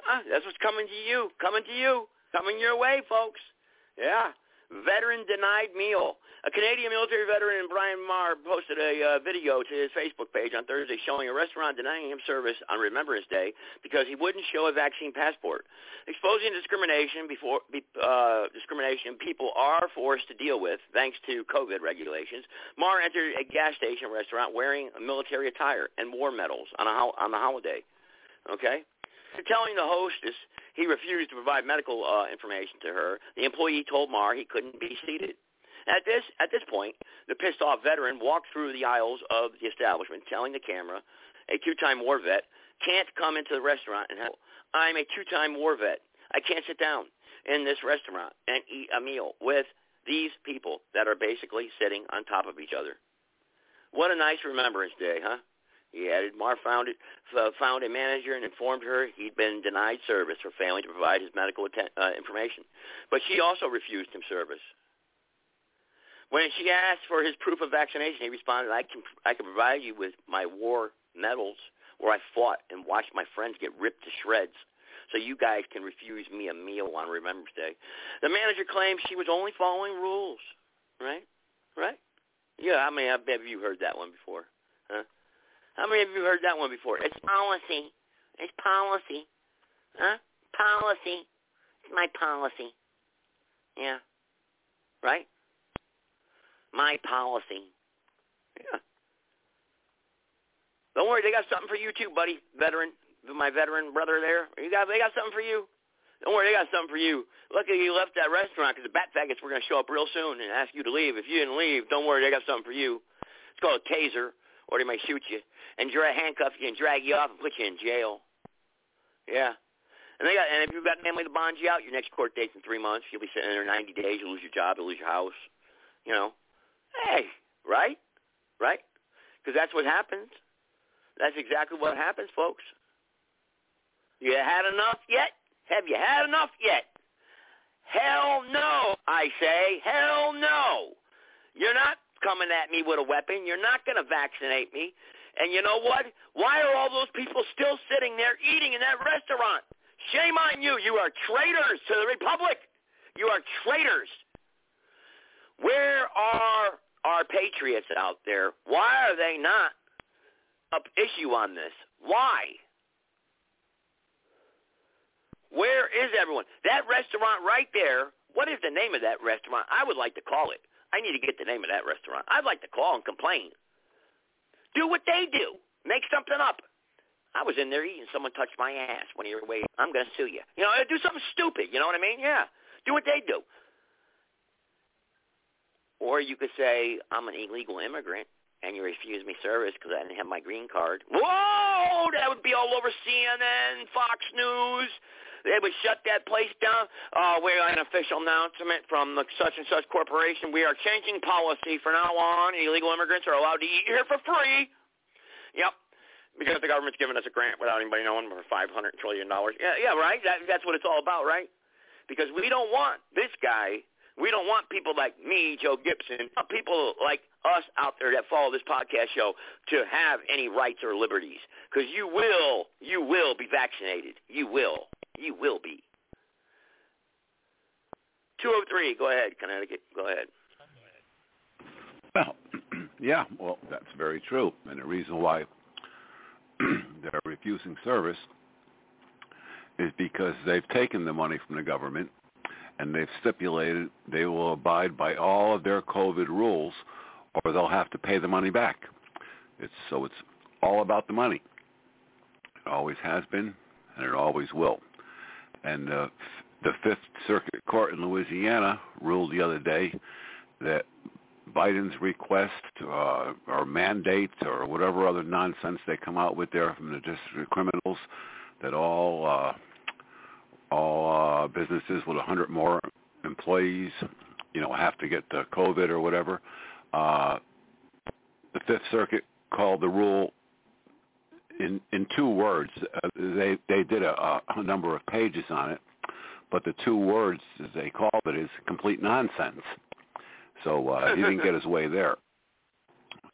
Huh? That's what's coming to you. Coming to you. Coming your way, folks. Yeah. Veteran denied meal. A Canadian military veteran, Brian Marr, posted a uh, video to his Facebook page on Thursday showing a restaurant denying him service on Remembrance Day because he wouldn't show a vaccine passport. Exposing discrimination before uh, discrimination people are forced to deal with thanks to COVID regulations. Marr entered a gas station restaurant wearing military attire and war medals on a ho- on the holiday. Okay, telling the hostess he refused to provide medical uh, information to her, the employee told Marr he couldn't be seated. At this at this point, the pissed off veteran walked through the aisles of the establishment, telling the camera, a two-time war vet can't come into the restaurant and help. I'm a two-time war vet. I can't sit down in this restaurant and eat a meal with these people that are basically sitting on top of each other. What a nice Remembrance Day, huh? He added, Marr found, it, found a manager and informed her he'd been denied service for failing to provide his medical atten- uh, information. But she also refused him service. When she asked for his proof of vaccination, he responded, I can, I can provide you with my war medals where I fought and watched my friends get ripped to shreds so you guys can refuse me a meal on Remembrance Day. The manager claims she was only following rules, right? Right? Yeah, how many have you heard that one before? Huh? How many of you heard that one before? It's policy. It's policy. Huh? Policy. It's my policy. Yeah. Right? My policy. Yeah. Don't worry, they got something for you too, buddy, veteran. My veteran brother there. You got they got something for you. Don't worry, they got something for you. Lucky you left that restaurant because the bat faggots were going to show up real soon and ask you to leave. If you didn't leave, don't worry, they got something for you. It's called a taser, or they might shoot you and dra- handcuff you and drag you off and put you in jail. Yeah. And they got, and if you've got family to bond you out, your next court date's in three months. You'll be sitting there 90 days. You'll lose your job. You'll lose your house. You know. Hey, right? Right? Because that's what happens. That's exactly what happens, folks. You had enough yet? Have you had enough yet? Hell no, I say. Hell no. You're not coming at me with a weapon. You're not going to vaccinate me. And you know what? Why are all those people still sitting there eating in that restaurant? Shame on you. You are traitors to the Republic. You are traitors. Where are our patriots out there? Why are they not up issue on this? Why? Where is everyone? That restaurant right there, what is the name of that restaurant? I would like to call it. I need to get the name of that restaurant. I'd like to call and complain. Do what they do. Make something up. I was in there eating. Someone touched my ass when you were waiting. I'm going to sue you. You know, uh, do something stupid. You know what I mean? Yeah. Do what they do. Or you could say, I'm an illegal immigrant, and you refuse me service because I didn't have my green card. Whoa! That would be all over CNN, Fox News. They would shut that place down. Uh, we're an official announcement from the such and such corporation. We are changing policy from now on. Illegal immigrants are allowed to eat here for free. Yep. Because the government's giving us a grant without anybody knowing for five hundred trillion dollars. Yeah, yeah, right. That, that's what it's all about, right? Because we don't want this guy. We don't want people like me, Joe Gibson, people like us out there that follow this podcast show to have any rights or liberties. Because you will, you will be vaccinated. You will. You will be. 203, go ahead, Connecticut. Go ahead. Well, yeah, well, that's very true. And the reason why they're refusing service is because they've taken the money from the government and they've stipulated they will abide by all of their COVID rules or they'll have to pay the money back. It's so it's all about the money. It always has been and it always will. And uh, the Fifth Circuit Court in Louisiana ruled the other day that Biden's request uh, or mandate or whatever other nonsense they come out with there from the district of criminals that all uh, all uh, businesses with 100 more employees, you know, have to get the COVID or whatever. Uh, the Fifth Circuit called the rule in in two words. Uh, they they did a, a number of pages on it, but the two words as they called it is complete nonsense. So uh, he didn't get his way there.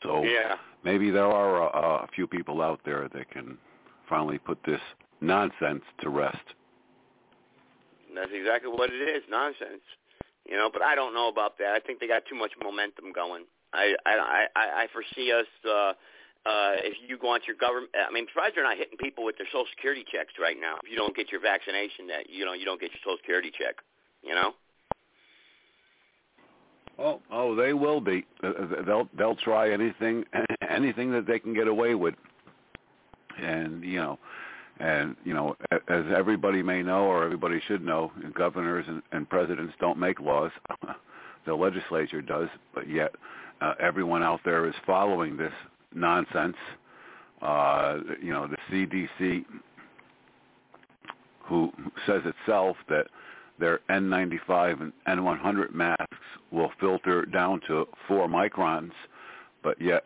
So yeah. maybe there are a, a few people out there that can finally put this nonsense to rest. That's exactly what it is, nonsense. You know, but I don't know about that. I think they got too much momentum going. I I I, I foresee us uh uh if you go onto your government I mean, I'm surprised they're not hitting people with their social security checks right now. If you don't get your vaccination that you know, you don't get your social security check, you know? Oh, oh, they will be. Uh, they'll they'll try anything anything that they can get away with, and you know, and you know, as everybody may know or everybody should know, governors and, and presidents don't make laws. the legislature does, but yet uh, everyone out there is following this nonsense. Uh, you know, the CDC, who says itself that their N95 and N100 masks will filter down to four microns, but yet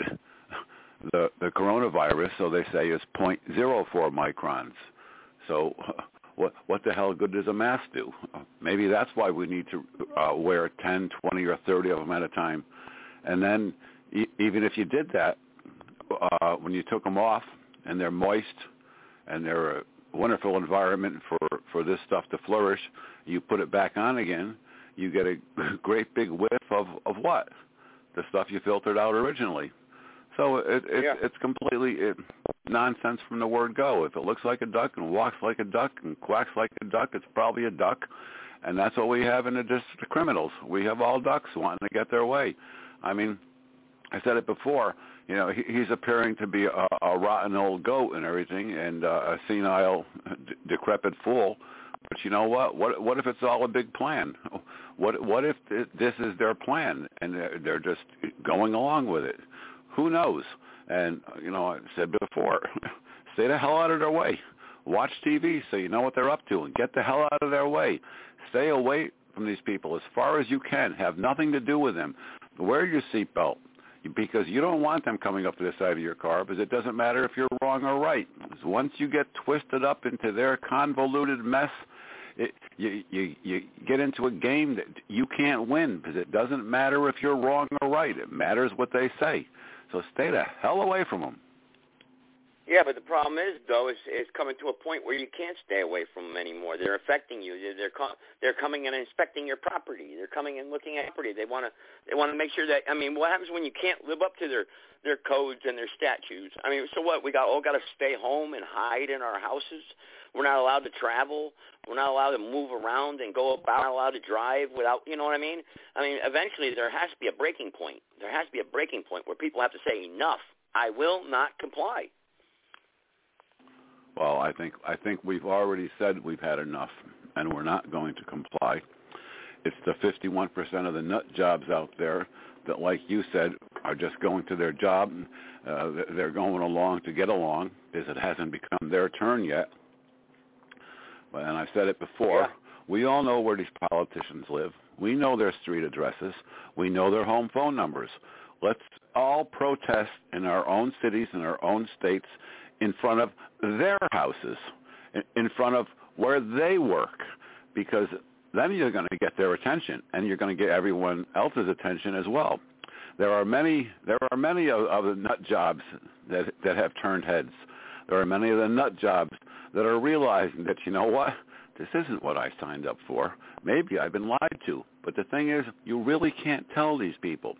the the coronavirus, so they say, is 0.04 microns. So what what the hell good does a mask do? Maybe that's why we need to uh, wear 10, 20, or 30 of them at a time. And then e- even if you did that, uh, when you took them off and they're moist and they're a wonderful environment for for this stuff to flourish, you put it back on again, you get a great big whiff of of what? The stuff you filtered out originally. So it, it yeah. it's completely it, nonsense from the word go. If it looks like a duck and walks like a duck and quacks like a duck, it's probably a duck. And that's what we have in the district of criminals. We have all ducks wanting to get their way. I mean, I said it before. You know, he, he's appearing to be a, a rotten old goat and everything, and uh, a senile, d- decrepit fool. But you know what? What what if it's all a big plan? What what if this is their plan and they're, they're just going along with it? Who knows? And you know, I said before, stay the hell out of their way. Watch TV so you know what they're up to, and get the hell out of their way. Stay away from these people as far as you can. Have nothing to do with them. Wear your seatbelt because you don't want them coming up to the side of your car because it doesn't matter if you're wrong or right. Once you get twisted up into their convoluted mess, it, you, you you get into a game that you can't win because it doesn't matter if you're wrong or right. It matters what they say. So stay the hell away from them. Yeah, but the problem is though is is coming to a point where you can't stay away from them anymore. They're affecting you. They're they're, co- they're coming and inspecting your property. They're coming and looking at property. They want to they want to make sure that I mean, what happens when you can't live up to their their codes and their statutes? I mean, so what? We got all got to stay home and hide in our houses. We're not allowed to travel. We're not allowed to move around and go about. Not allowed to drive without. You know what I mean? I mean, eventually there has to be a breaking point. There has to be a breaking point where people have to say enough. I will not comply. Well, I think I think we've already said we've had enough, and we're not going to comply. It's the 51% of the nut jobs out there that, like you said, are just going to their job. Uh, they're going along to get along because it hasn't become their turn yet. But, and I've said it before. Yeah. We all know where these politicians live. We know their street addresses. We know their home phone numbers. Let's all protest in our own cities and our own states in front of their houses, in front of where they work, because then you're going to get their attention, and you're going to get everyone else's attention as well. There are many. There are many of, of the nut jobs that that have turned heads. There are many of the nut jobs that are realizing that you know what, this isn't what I signed up for. Maybe I've been lied to. But the thing is, you really can't tell these people.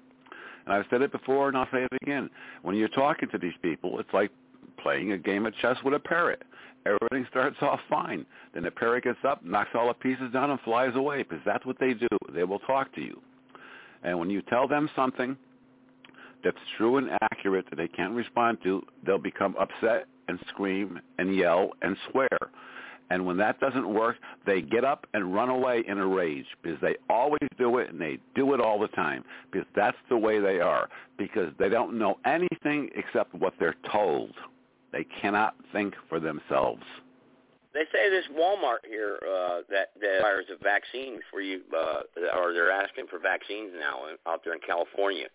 And I've said it before, and I'll say it again. When you're talking to these people, it's like playing a game of chess with a parrot. Everything starts off fine. Then the parrot gets up, knocks all the pieces down, and flies away because that's what they do. They will talk to you. And when you tell them something that's true and accurate that they can't respond to, they'll become upset and scream and yell and swear. And when that doesn't work, they get up and run away in a rage because they always do it and they do it all the time because that's the way they are because they don't know anything except what they're told. They cannot think for themselves. They say this Walmart here uh, that that requires a vaccine for you, uh, or they're asking for vaccines now out there in California.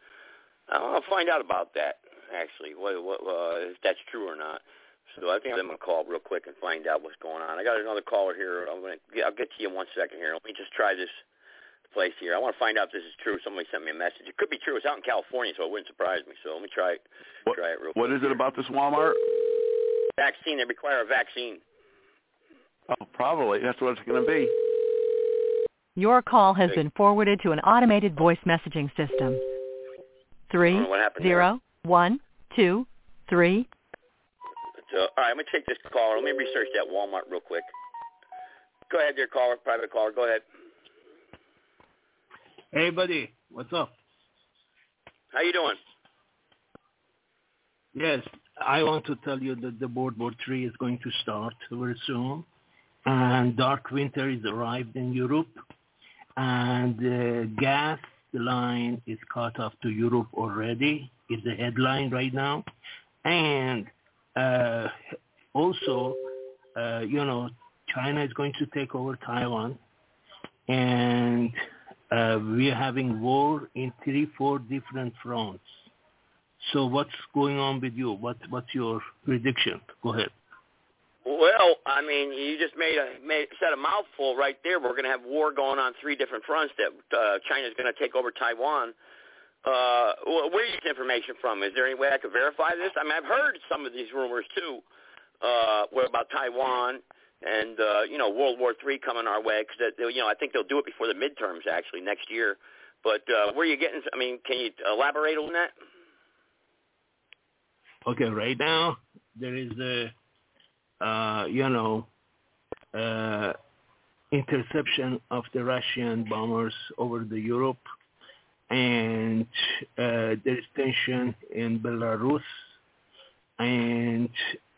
I want to find out about that actually, what, what, uh, if that's true or not. So I think I'm gonna call real quick and find out what's going on. I got another caller here. I'm gonna I'll get to you in one second here. Let me just try this place here. I want to find out if this is true. Somebody sent me a message. It could be true. It's out in California, so it wouldn't surprise me. So let me try it. What, try it real what quick. is it about this Walmart? Vaccine. They require a vaccine. Oh, probably. That's what it's going to be. Your call has been forwarded to an automated voice messaging system. Three know what happened zero one two three. So, all right, I'm gonna take this caller. Let me research that Walmart real quick. Go ahead, dear caller, private caller. Go ahead. Hey, buddy. What's up? How you doing? Yes, I want to tell you that the World War III is going to start very soon, and dark winter is arrived in Europe, and the gas line is cut off to Europe already. Is the headline right now, and uh, also, uh, you know, China is going to take over Taiwan, and uh, we're having war in three, four different fronts. So what's going on with you? What What's your prediction? Go ahead. Well, I mean, you just made a made said a mouthful right there. We're going to have war going on three different fronts. That uh, China's going to take over Taiwan. Uh, where is this information from? Is there any way I could verify this? I mean, I've heard some of these rumors too. Uh, about Taiwan and uh, you know World War Three coming our way? Because you know I think they'll do it before the midterms actually next year. But uh, where are you getting? I mean, can you elaborate on that? Okay, right now there is a uh, you know uh, interception of the Russian bombers over the Europe and uh, there is tension in Belarus and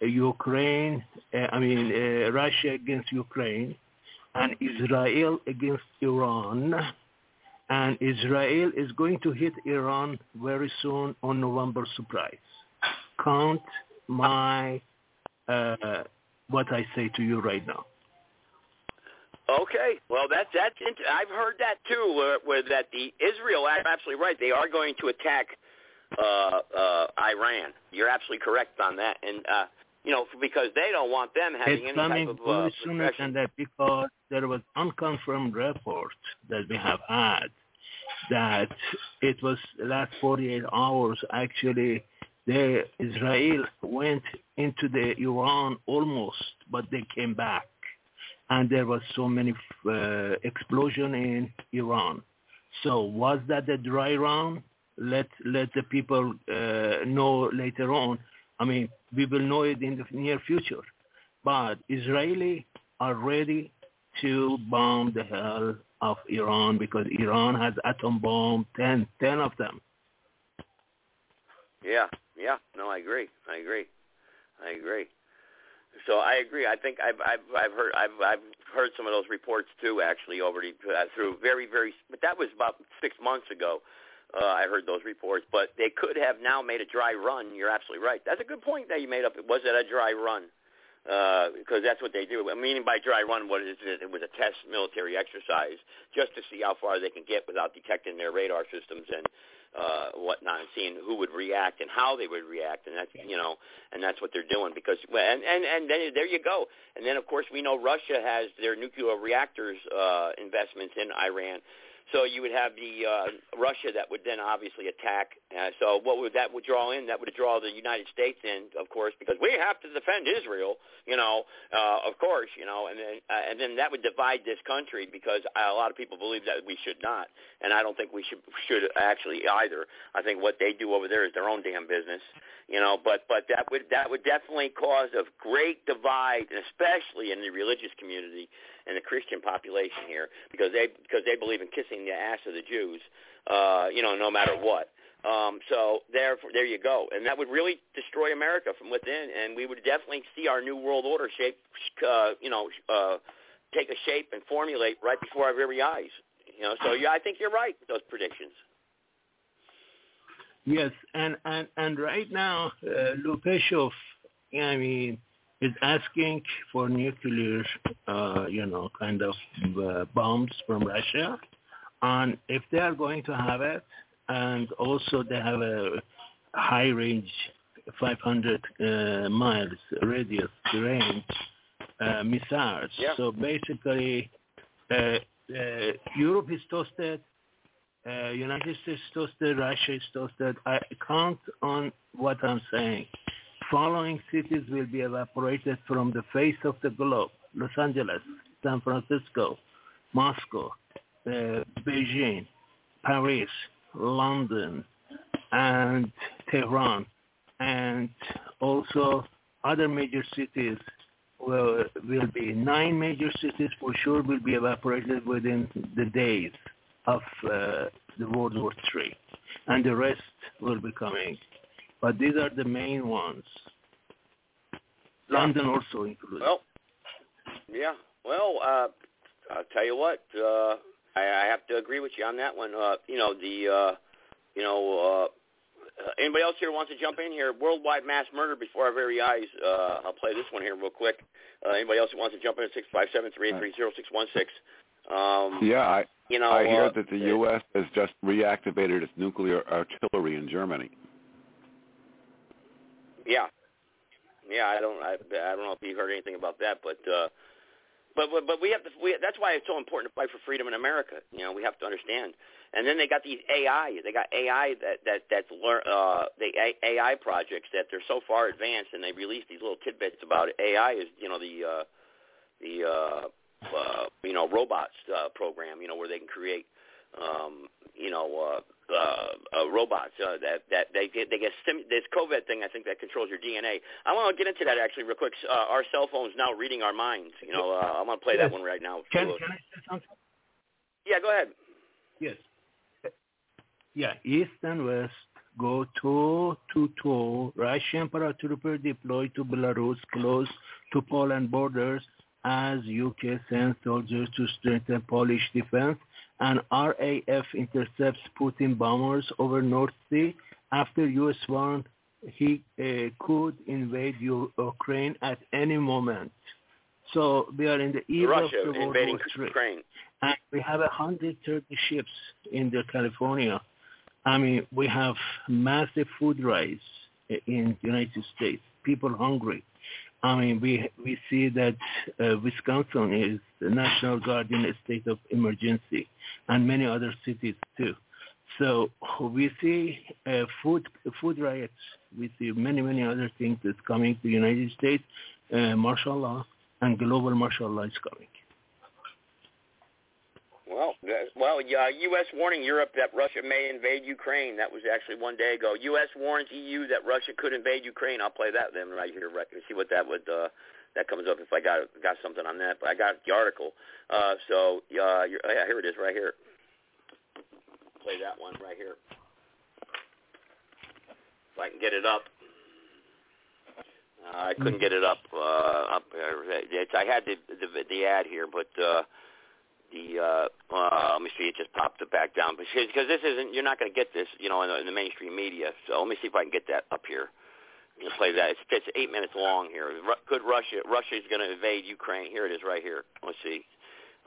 Ukraine, uh, I mean uh, Russia against Ukraine, and Israel against Iran. And Israel is going to hit Iran very soon on November surprise. Count my uh, what I say to you right now. Okay, well that's that's I've heard that too. Where, where that the Israel, I'm absolutely right. They are going to attack uh, uh, Iran. You're absolutely correct on that, and uh, you know because they don't want them having it's any coming type of uh, sooner than that because there was unconfirmed reports that we have had that it was last 48 hours actually the Israel went into the Iran almost, but they came back and there was so many uh, explosion in Iran. So was that a dry run? Let let the people uh, know later on. I mean, we will know it in the near future. But Israeli are ready to bomb the hell of Iran because Iran has atom bomb, 10, 10 of them. Yeah, yeah. No, I agree. I agree. I agree. So I agree. I think I've I've I've heard I've I've heard some of those reports too. Actually, over the uh, through very very, but that was about six months ago. Uh, I heard those reports, but they could have now made a dry run. You're absolutely right. That's a good point that you made up. Was it a dry run? because that's what they do. Meaning by dry run, what it is, it was a test military exercise just to see how far they can get without detecting their radar systems and uh, whatnot, and seeing who would react and how they would react, and that's you know, and that's what they're doing because and and and then there you go, and then of course we know Russia has their nuclear reactors uh, investments in Iran. So you would have the uh, Russia that would then obviously attack. Uh, so what would that would draw in? That would draw the United States in, of course, because we have to defend Israel. You know, uh, of course, you know, and then uh, and then that would divide this country because a lot of people believe that we should not, and I don't think we should should actually either. I think what they do over there is their own damn business. You know, but but that would that would definitely cause a great divide, especially in the religious community and the Christian population here because they because they believe in kissing the ass of the Jews, uh, you know, no matter what. Um, so there, there you go, and that would really destroy America from within, and we would definitely see our new world order shape, uh, you know, uh, take a shape and formulate right before our very eyes. You know, so yeah, I think you're right those predictions. Yes, and and and right now, uh, Lukashov, I mean, is asking for nuclear, uh, you know, kind of uh, bombs from Russia, and if they are going to have it, and also they have a high range, 500 uh, miles radius range uh, missiles. Yeah. So basically, uh, uh, Europe is toasted. Uh, United States toasted, Russia is toasted. I count on what I'm saying following cities will be evaporated from the face of the globe. Los Angeles, San Francisco, Moscow, uh, Beijing, Paris, London, and Tehran, and also other major cities will, will be nine major cities for sure will be evaporated within the days of uh, the World War III, and the rest will be coming but these are the main ones. London also included. Well, yeah. Well, uh, I'll tell you what. Uh, I, I have to agree with you on that one. Uh, you know the. Uh, you know. Uh, anybody else here wants to jump in here? Worldwide mass murder before our very eyes. Uh, I'll play this one here real quick. Uh, anybody else who wants to jump in at six five seven three eight three zero six one six. Um, yeah, I you know, I hear uh, that the U.S. has just reactivated its nuclear artillery in Germany. Yeah, yeah. I don't. I, I don't know if you heard anything about that, but uh, but but but we have to. We, that's why it's so important to fight for freedom in America. You know, we have to understand. And then they got these AI. They got AI that that that's learn uh, the AI projects that they're so far advanced, and they release these little tidbits about it. AI is you know the uh, the uh, uh, you know robots uh, program. You know where they can create um, you know, uh, uh, uh, robots uh, that that they get they get stim- this COVID thing. I think that controls your DNA. I want to get into that actually real quick. Uh, our cell phones now reading our minds. You know, uh, I'm going to play that one right now. Can, can I say something? Yeah, go ahead. Yes. Yeah, east and west go toe to toe. Russian paratrooper deployed to Belarus, close to Poland borders, as UK sends soldiers to strengthen Polish defense and RAF intercepts Putin bombers over North Sea after U.S. warned he uh, could invade Ukraine at any moment. So we are in the eve Russia of the World invading War. Ukraine. And we have 130 ships in the California. I mean, we have massive food rise in the United States. People hungry. I mean, we we see that uh, Wisconsin is the national guard in a state of emergency, and many other cities too. So we see uh, food food riots. We see many many other things that's coming to the United States. Uh, martial law and global martial law is coming. Well, well, yeah, U.S. warning Europe that Russia may invade Ukraine. That was actually one day ago. U.S. warns EU that Russia could invade Ukraine. I'll play that then right here. Right, see what that would uh, that comes up if I got got something on that. But I got the article. Uh, so uh, you're, yeah, here it is, right here. Play that one right here. If I can get it up. Uh, I couldn't get it up. Uh, up. Uh, I had the, the the ad here, but. Uh, the uh, uh, let me see, it just popped it back down because this isn't you're not going to get this, you know, in the, in the mainstream media. So let me see if I can get that up here. You play that. It's, it's eight minutes long here. Ru- Could Russia? Russia is going to invade Ukraine. Here it is, right here. Let's see.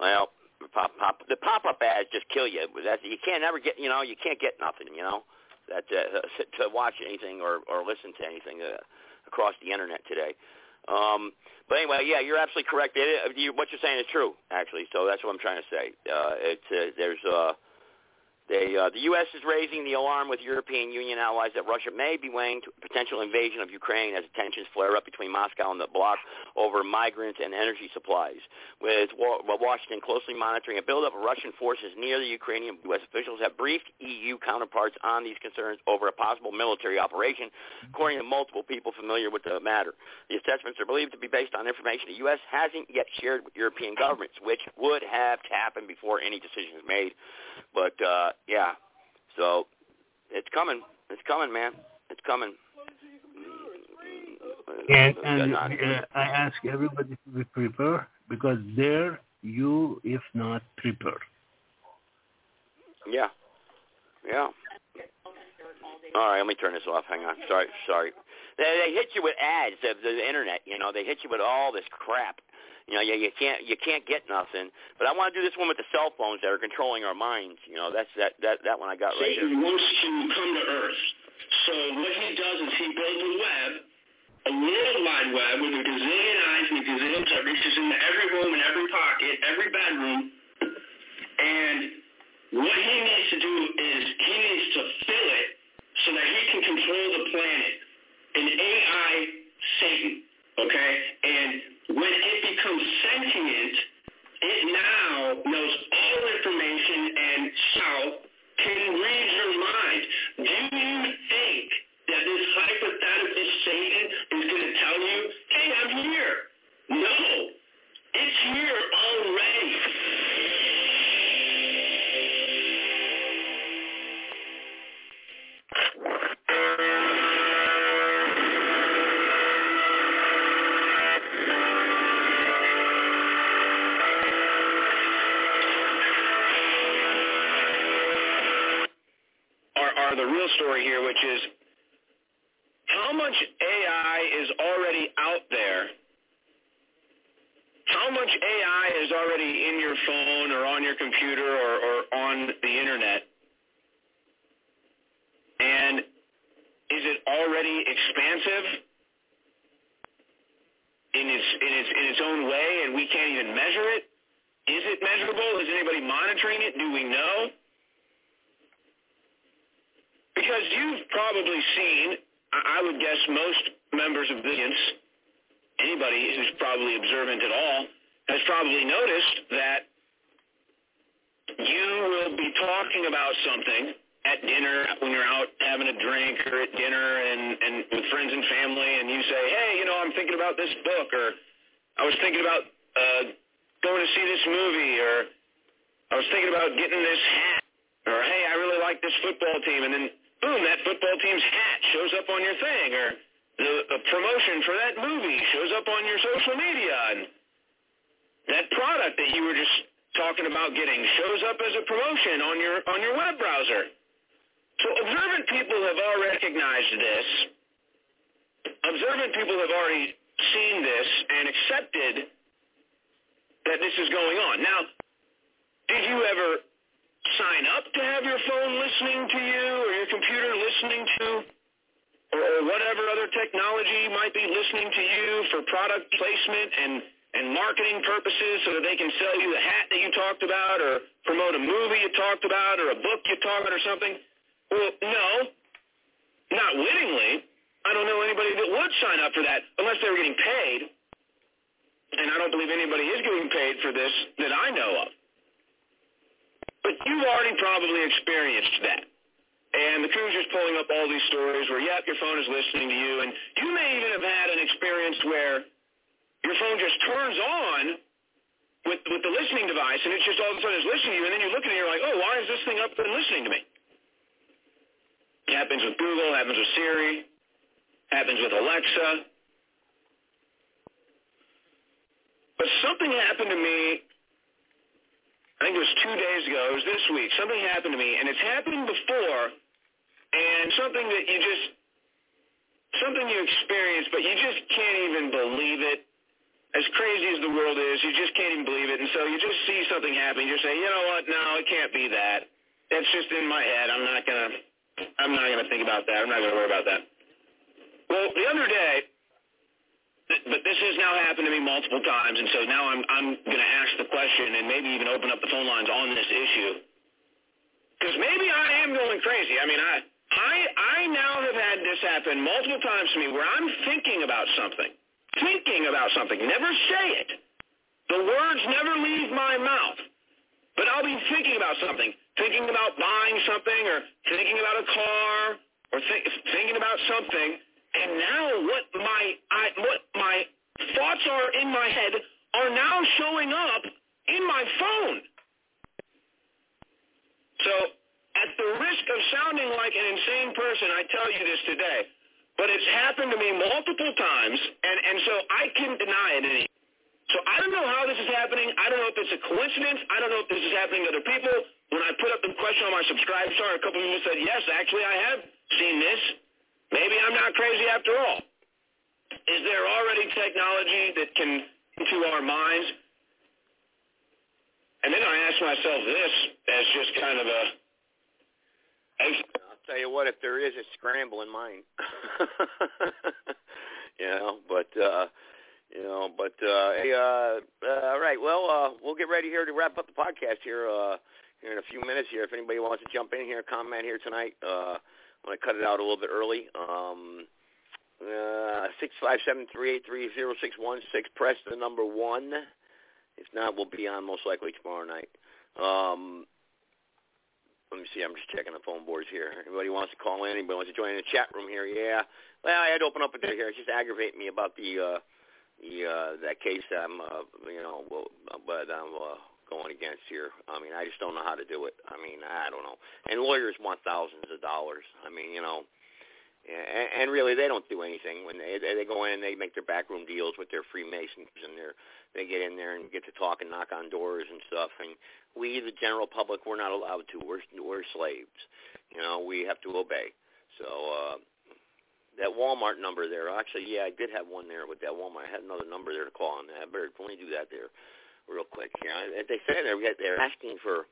Well, pop, pop, the pop-up ads just kill you. That you can't ever get. You know, you can't get nothing. You know, that uh, to watch anything or or listen to anything uh, across the internet today. Um, but anyway, yeah, you're absolutely correct. It, you, what you're saying is true, actually. So that's what I'm trying to say. Uh, it's uh, there's uh, they, uh, the U.S. is raising the alarm with European Union allies that Russia may be weighing to potential invasion of Ukraine as tensions flare up between Moscow and the bloc over migrants and energy supplies. With Washington closely monitoring a buildup of Russian forces near the Ukrainian, U.S. officials have briefed EU counterparts on these concerns over a possible military operation, according to multiple people familiar with the matter. The assessments are believed to be based on information the U.S. hasn't yet shared with European governments, which would have to happen before any decision is made. But uh, yeah, so it's coming. It's coming, man. It's coming. And, and uh, I ask everybody to be prepared because there you, if not prepared. Yeah. Yeah. All right, let me turn this off. Hang on. Sorry, sorry. They, they hit you with ads of the internet. You know, they hit you with all this crap. You know, yeah, you can't you can't get nothing. But I want to do this one with the cell phones that are controlling our minds. You know, that's that that that one I got right Satan wants to come to Earth. So what he does is he builds a web, a world wide web with a gazillion eyes and a gazillion that reaches into every room and every pocket, every bedroom. And what he needs to do is he needs to fill it so that he can control the planet. An AI Satan, okay? And when it becomes sentient, it now knows all information and so can read your mind. Do you think that this hypothetical Satan is going to tell you, hey, I'm here? No. It's here already. The real story here, which is how much AI is already out there. How much AI is already in your phone or on your computer or, or on the internet? And is it already expansive in its in its in its own way and we can't even measure it? Is it measurable? Is anybody monitoring it? Do we know? Because you've probably seen, I would guess most members of the audience, anybody who's probably observant at all, has probably noticed that you will be talking about something at dinner when you're out having a drink or at dinner and, and with friends and family and you say, hey, you know, I'm thinking about this book or I was thinking about uh, going to see this movie or I was thinking about getting this hat or hey, I really like this football team and then boom, that football team's hat shows up on your thing or the, promotion for that movie shows up on your social media and that product that you were just talking about getting shows up as a promotion on your on your web browser. So observant people have all recognized this. Observant people have already seen this and accepted that this is going on. Now, did you ever sign up to have your phone listening to you or your computer listening to or, whatever other technology might be listening to you for product placement and and marketing purposes so that they can sell you the hat that you talked about or promote a movie you talked about or a book you talked about or something? Well, no, not wittingly. I don't know anybody that would sign up for that unless they were getting paid. And I don't believe anybody is getting paid for this that I know of. But you've already probably experienced that. And the just pulling up all these stories where, yep, your phone is listening to you. And you may even have had an experience where your phone just turns on with, with the listening device, and it's just all of a sudden it's listening to you, and then you look at it and you're like, oh, why is this thing up and listening to me? It happens with Google, happens with Siri, happens with Alexa. But something happened to me, I think it was two days ago, it was this week, something happened to me, and it's happened before, and something that you just, something you experience, but you just can't even believe it. As crazy as the world is, you just can't even believe it. And so you just see something happen. You say, you know what? No, it can't be that. That's just in my head. I'm not gonna. I'm not gonna think about that. I'm not gonna worry about that. Well, the other day, but this has now happened to me multiple times, and so now I'm I'm gonna ask the question and maybe even open up the phone lines on this issue. Because maybe I am going crazy. I mean, I I I now have had this happen multiple times to me where I'm thinking about something, thinking about something, never say it. The words never leave my mouth, but I'll be thinking about something, thinking about buying something, or thinking about a car, or th- thinking about something. And now what my I what my thoughts are in my head are now showing up in my phone. So at the risk of sounding like an insane person, I tell you this today, but it's happened to me multiple times, and, and so I can deny it. Any. So I don't know how this is happening. I don't know if it's a coincidence. I don't know if this is happening to other people. When I put up the question on my subscribe star, a couple of people said, yes, actually I have seen this. Maybe I'm not crazy after all. Is there already technology that can into our minds? And then I ask myself this as just kind of a I'll tell you what, if there is, it's scrambling mine. you know, but uh you know, but uh hey uh, uh all right, well uh we'll get ready here to wrap up the podcast here uh here in a few minutes here. If anybody wants to jump in here, comment here tonight, uh I'm cut it out a little bit early. Um uh six five seven three eight three zero six one six press the number one. If not, we'll be on most likely tomorrow night. Um let me see. I'm just checking the phone boards here. Anybody wants to call in? Anybody wants to join in the chat room here? Yeah. Well, I had to open up a bit here. It's just aggravating me about the uh, the uh, that case. I'm uh, you know, well, but I'm uh, going against here. I mean, I just don't know how to do it. I mean, I don't know. And lawyers want thousands of dollars. I mean, you know, and, and really they don't do anything when they they go in they make their backroom deals with their Freemasons and their they get in there and get to talk and knock on doors and stuff and we the general public we're not allowed to we're we're slaves you know we have to obey so uh that Walmart number there actually yeah I did have one there with that Walmart I had another number there to call on I better let me do that there real quick you know they say they're they're asking for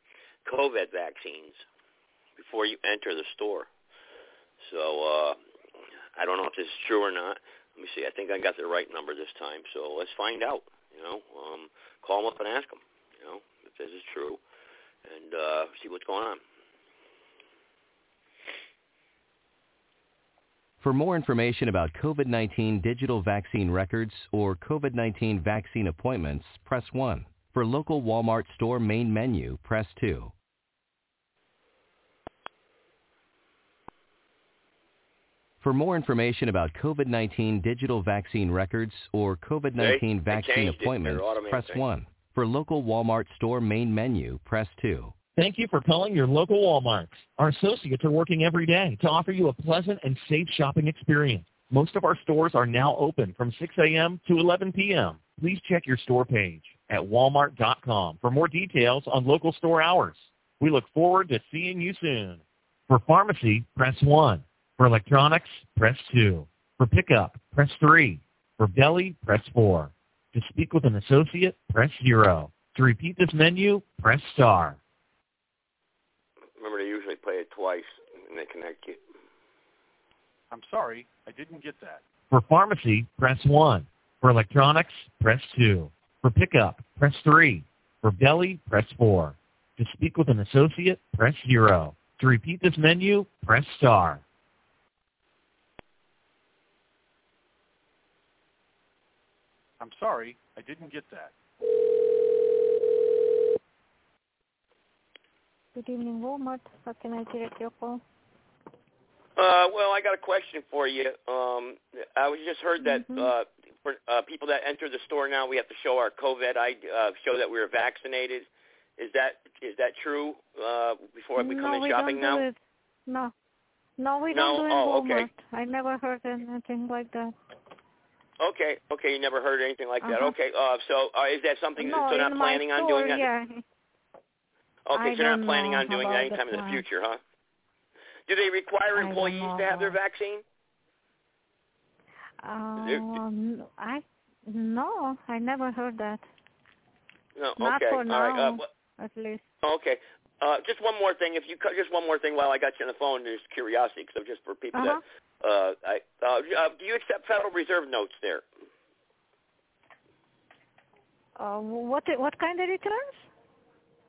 COVID vaccines before you enter the store. So uh I don't know if this is true or not. Let me see. I think I got the right number this time. So let's find out you know, um, call them up and ask them, you know, if this is true, and uh, see what's going on. For more information about COVID-19 digital vaccine records or COVID-19 vaccine appointments, press 1. For local Walmart store main menu, press 2. For more information about COVID-19 digital vaccine records or COVID-19 They- they vaccine it. appointments, press thing. 1. For local Walmart store main menu, press 2. Thank you for calling your local Walmart. Our associates are working every day to offer you a pleasant and safe shopping experience. Most of our stores are now open from 6 a.m. to 11 p.m. Please check your store page at walmart.com for more details on local store hours. We look forward to seeing you soon. For pharmacy, press 1. For electronics, press 2. For pickup, press 3. For deli, press 4. To speak with an associate, press 0. To repeat this menu, press star. Remember, they usually play it twice and they connect you. I'm sorry, I didn't get that. For pharmacy, press 1. For electronics, press 2. For pickup, press 3. For deli, press 4. To speak with an associate, press 0. To repeat this menu, press star. I'm sorry, I didn't get that. Good evening, Walmart. How can I direct your call? Uh, well, I got a question for you. Um, I was just heard that Mm-hmm. uh, for uh, people that enter the store now, we have to show our COVID ID, uh, show that we are vaccinated. Is that is that true? Uh, before we come no, in we shopping don't now? do it. No. No, we No? don't do it Oh, Walmart. okay. I never heard anything like that. Okay, okay, you never heard anything like that. Uh-huh. Okay, uh, so uh, is that something? no, you're in not planning on store, doing that? Yeah. Okay, I so you're not planning on doing that anytime in the future, huh? Do they require employees to have their vaccine? Um, I no, I never heard that. No, Not okay. for All now, right. Uh, wh- at least. okay. Uh, just one more thing. If you co- just one more thing while I got you on the phone, there's curiosity, because I'm just for people Uh-huh. that uh, I uh, uh, do you accept Federal Reserve notes there? Uh, what what kind of returns?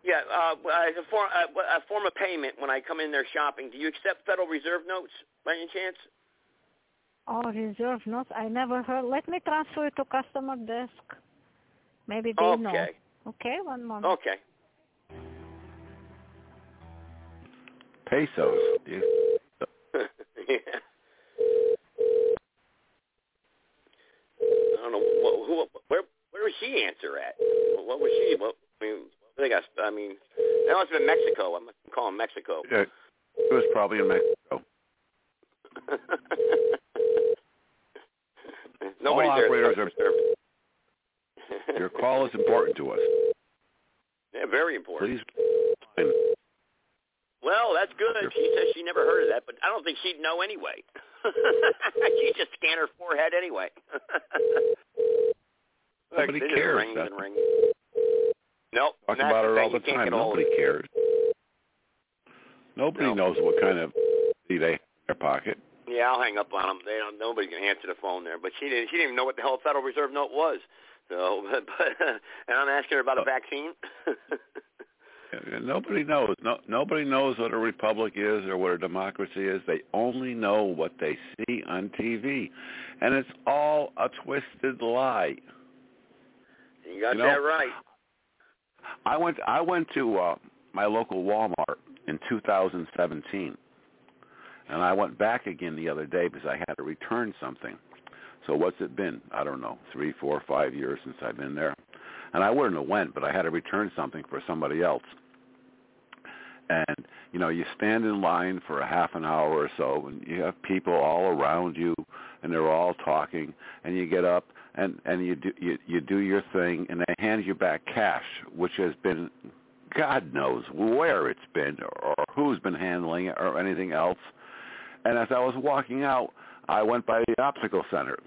Yeah, uh, as a form uh, a form of payment when I come in there shopping. Do you accept Federal Reserve notes by any chance? Oh, reserve notes. I never heard. Let me transfer you to customer desk. Maybe they know. Okay. Okay, one moment. Okay. Pesos. Yeah. I don't know what, who, where, where was she answer at? What was she? What, I mean, they got. I I mean, that must have been Mexico. I'm calling Mexico. Yeah, it was probably in Mexico. Nobody's All operators are- Your call is important to us. Yeah, very important. Please. Well, that's good. She says she never heard of that, but I don't think she'd know anyway. she just scanned her forehead anyway. Nobody It cares. Rings and rings. Nope. Talk about her all the time. get all of Nobody it. cares. Nobody No. knows what kind of they have in their pocket. Yeah, I'll hang up on them. They don't. Nobody can answer the phone there. But she didn't. She didn't even know what the hell a Federal Reserve note was. So, but, and I'm asking her about a vaccine. Nobody knows. No, nobody knows what a republic is or what a democracy is. They only know what they see on TV, and it's all a twisted lie. you got You know, that right. I went. I went to uh, my local Walmart in 2017, and I went back again the other day because I had to return something. So what's it been? I don't know, three, four, five years since I've been there, and I wouldn't have went, but I had to return something for somebody else. And you know, you stand in line for a half an hour or so, and you have people all around you, and they're all talking, and you get up and and you do you you do your thing, and they hand you back cash, which has been, God knows where it's been or, or who's been handling it or anything else. And as I was walking out, I went by the optical center.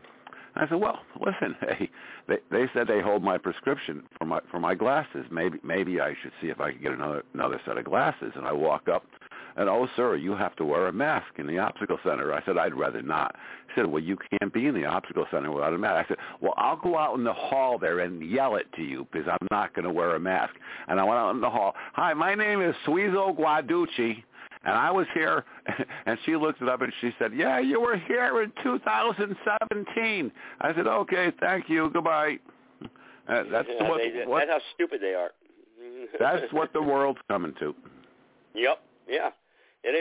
I said, "Well, listen, hey, they they said they hold my prescription for my for my glasses. Maybe maybe I should see if I could get another another set of glasses." And I walk up, and oh, sir, you have to wear a mask in the optical center. I said, "I'd rather not." He said, "Well, you can't be in the optical center without a mask." I said, "Well, I'll go out in the hall there and yell it to you because I'm not going to wear a mask." And I went out in the hall. Hi, my name is Suizo Guaducci. And I was here, and she looked it up and she said, "Yeah, you were here in 2017." I said, "Okay, thank you, goodbye." Uh, that's yeah, what, they, what that's how stupid they are. that's what the world's coming to. Yep. Yeah.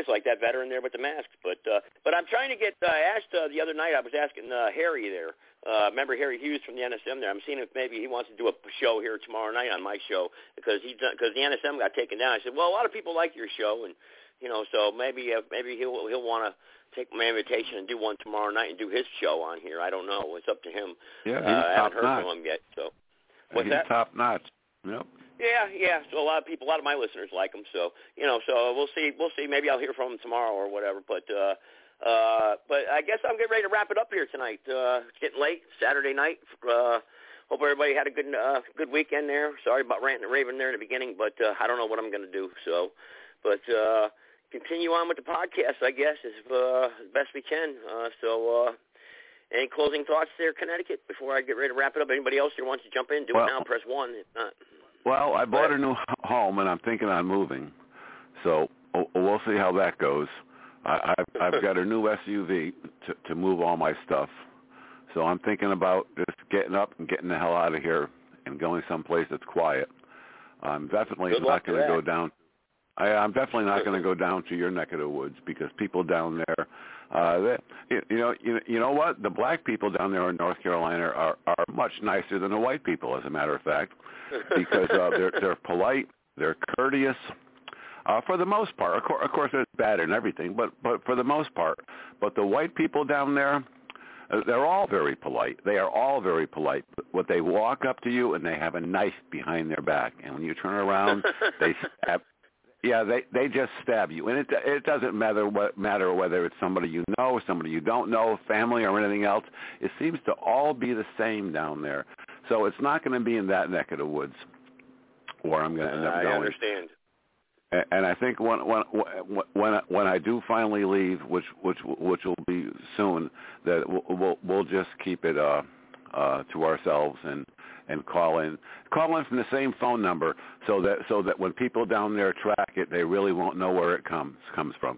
Like that veteran there with the mask, but uh, but I'm trying to get. Uh, I asked uh, the other night. I was asking uh, Harry there. Uh, remember Harry Hughes from the NSM there? I'm seeing if maybe he wants to do a show here tomorrow night on my show because he because the NSM got taken down. I said, well, a lot of people like your show, and you know, so maybe uh, maybe he'll he'll want to take my invitation and do one tomorrow night and do his show on here. I don't know. It's up to him. Yeah, uh, he's I haven't heard notch. from him yet. So what's he's that? top notch. Yep. Yeah, yeah. So a lot of people, a lot of my listeners like him. So you know, so we'll see. We'll see. Maybe I'll hear from him tomorrow or whatever. But uh, uh, but I guess I'm getting ready to wrap it up here tonight. Uh, it's getting late. Saturday night. Uh, hope everybody had a good uh, good weekend there. Sorry about ranting and raving there in the beginning, but uh, I don't know what I'm going to do. So, but uh, continue on with the podcast, I guess, as uh, best we can. Uh, so. Uh, any closing thoughts there, Connecticut, before I get ready to wrap it up? Anybody else here wants to jump in? Do Well- it now. Press one. If not, Well, I bought a new home and I'm thinking on moving, so we'll see how that goes. I, I've, I've got a new SUV to, to move all my stuff, so I'm thinking about just getting up and getting the hell out of here and going someplace that's quiet. I'm definitely Good not going to go down. I, I'm definitely not going to go down to your neck of the woods because people down there, uh, they, you, you know, you, you know what? The black people down there in North Carolina are are much nicer than the white people, as a matter of fact because uh, they're they're polite, they're courteous. Uh, for the most part, of course, of course, there's bad and everything, but but for the most part, but the white people down there, uh, they're all very polite. They are all very polite. But they walk up to you and they have a knife behind their back, and when you turn around, they stab Yeah, they they just stab you, and it it doesn't matter what matter whether it's somebody you know, somebody you don't know, family or anything else. It seems to all be the same down there. So it's not going to be in that neck of the woods where I'm going to end up I going. understand. And- And I think when when when when I do finally leave, which which which will be soon, that we'll we'll, we'll just keep it uh uh to ourselves and and call in call in from the same phone number so that so that when people down there track it, they really won't know where it comes comes from.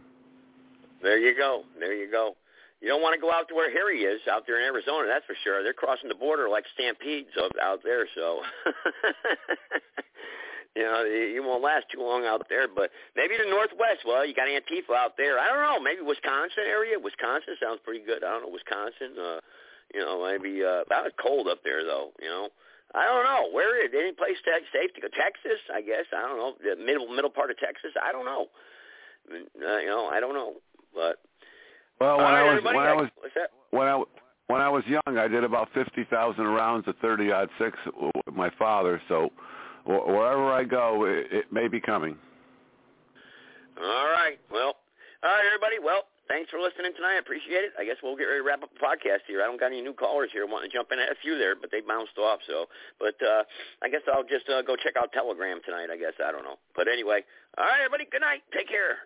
There you go. There you go. You don't want to go out to where Harry is out there in Arizona. That's for sure. They're crossing the border like stampedes out there. So, you know, you won't last too long out there. But maybe the Northwest. Well, you got Antifa out there. I don't know. Maybe Wisconsin area. Wisconsin sounds pretty good. I don't know. Wisconsin. Uh, you know, maybe. Uh, that was cold up there though. You know. I don't know where is any place safe to go. Texas, I guess. I don't know the middle middle part of Texas. I don't know. Uh, you know, I don't know. But Well, when right, I was when I was when I when I was young, I did about fifty thousand rounds of thirty aught six with my father. So wherever I go, it, it may be coming. All right. Well, all right, everybody. Well, thanks for listening tonight. I appreciate it. I guess we'll get ready to wrap up the podcast here. I don't got any new callers here wanting to jump in. I had a few there, but they bounced off. So, but uh, I guess I'll just uh, go check out Telegram tonight. I guess I don't know. But anyway, all right, everybody. Good night. Take care.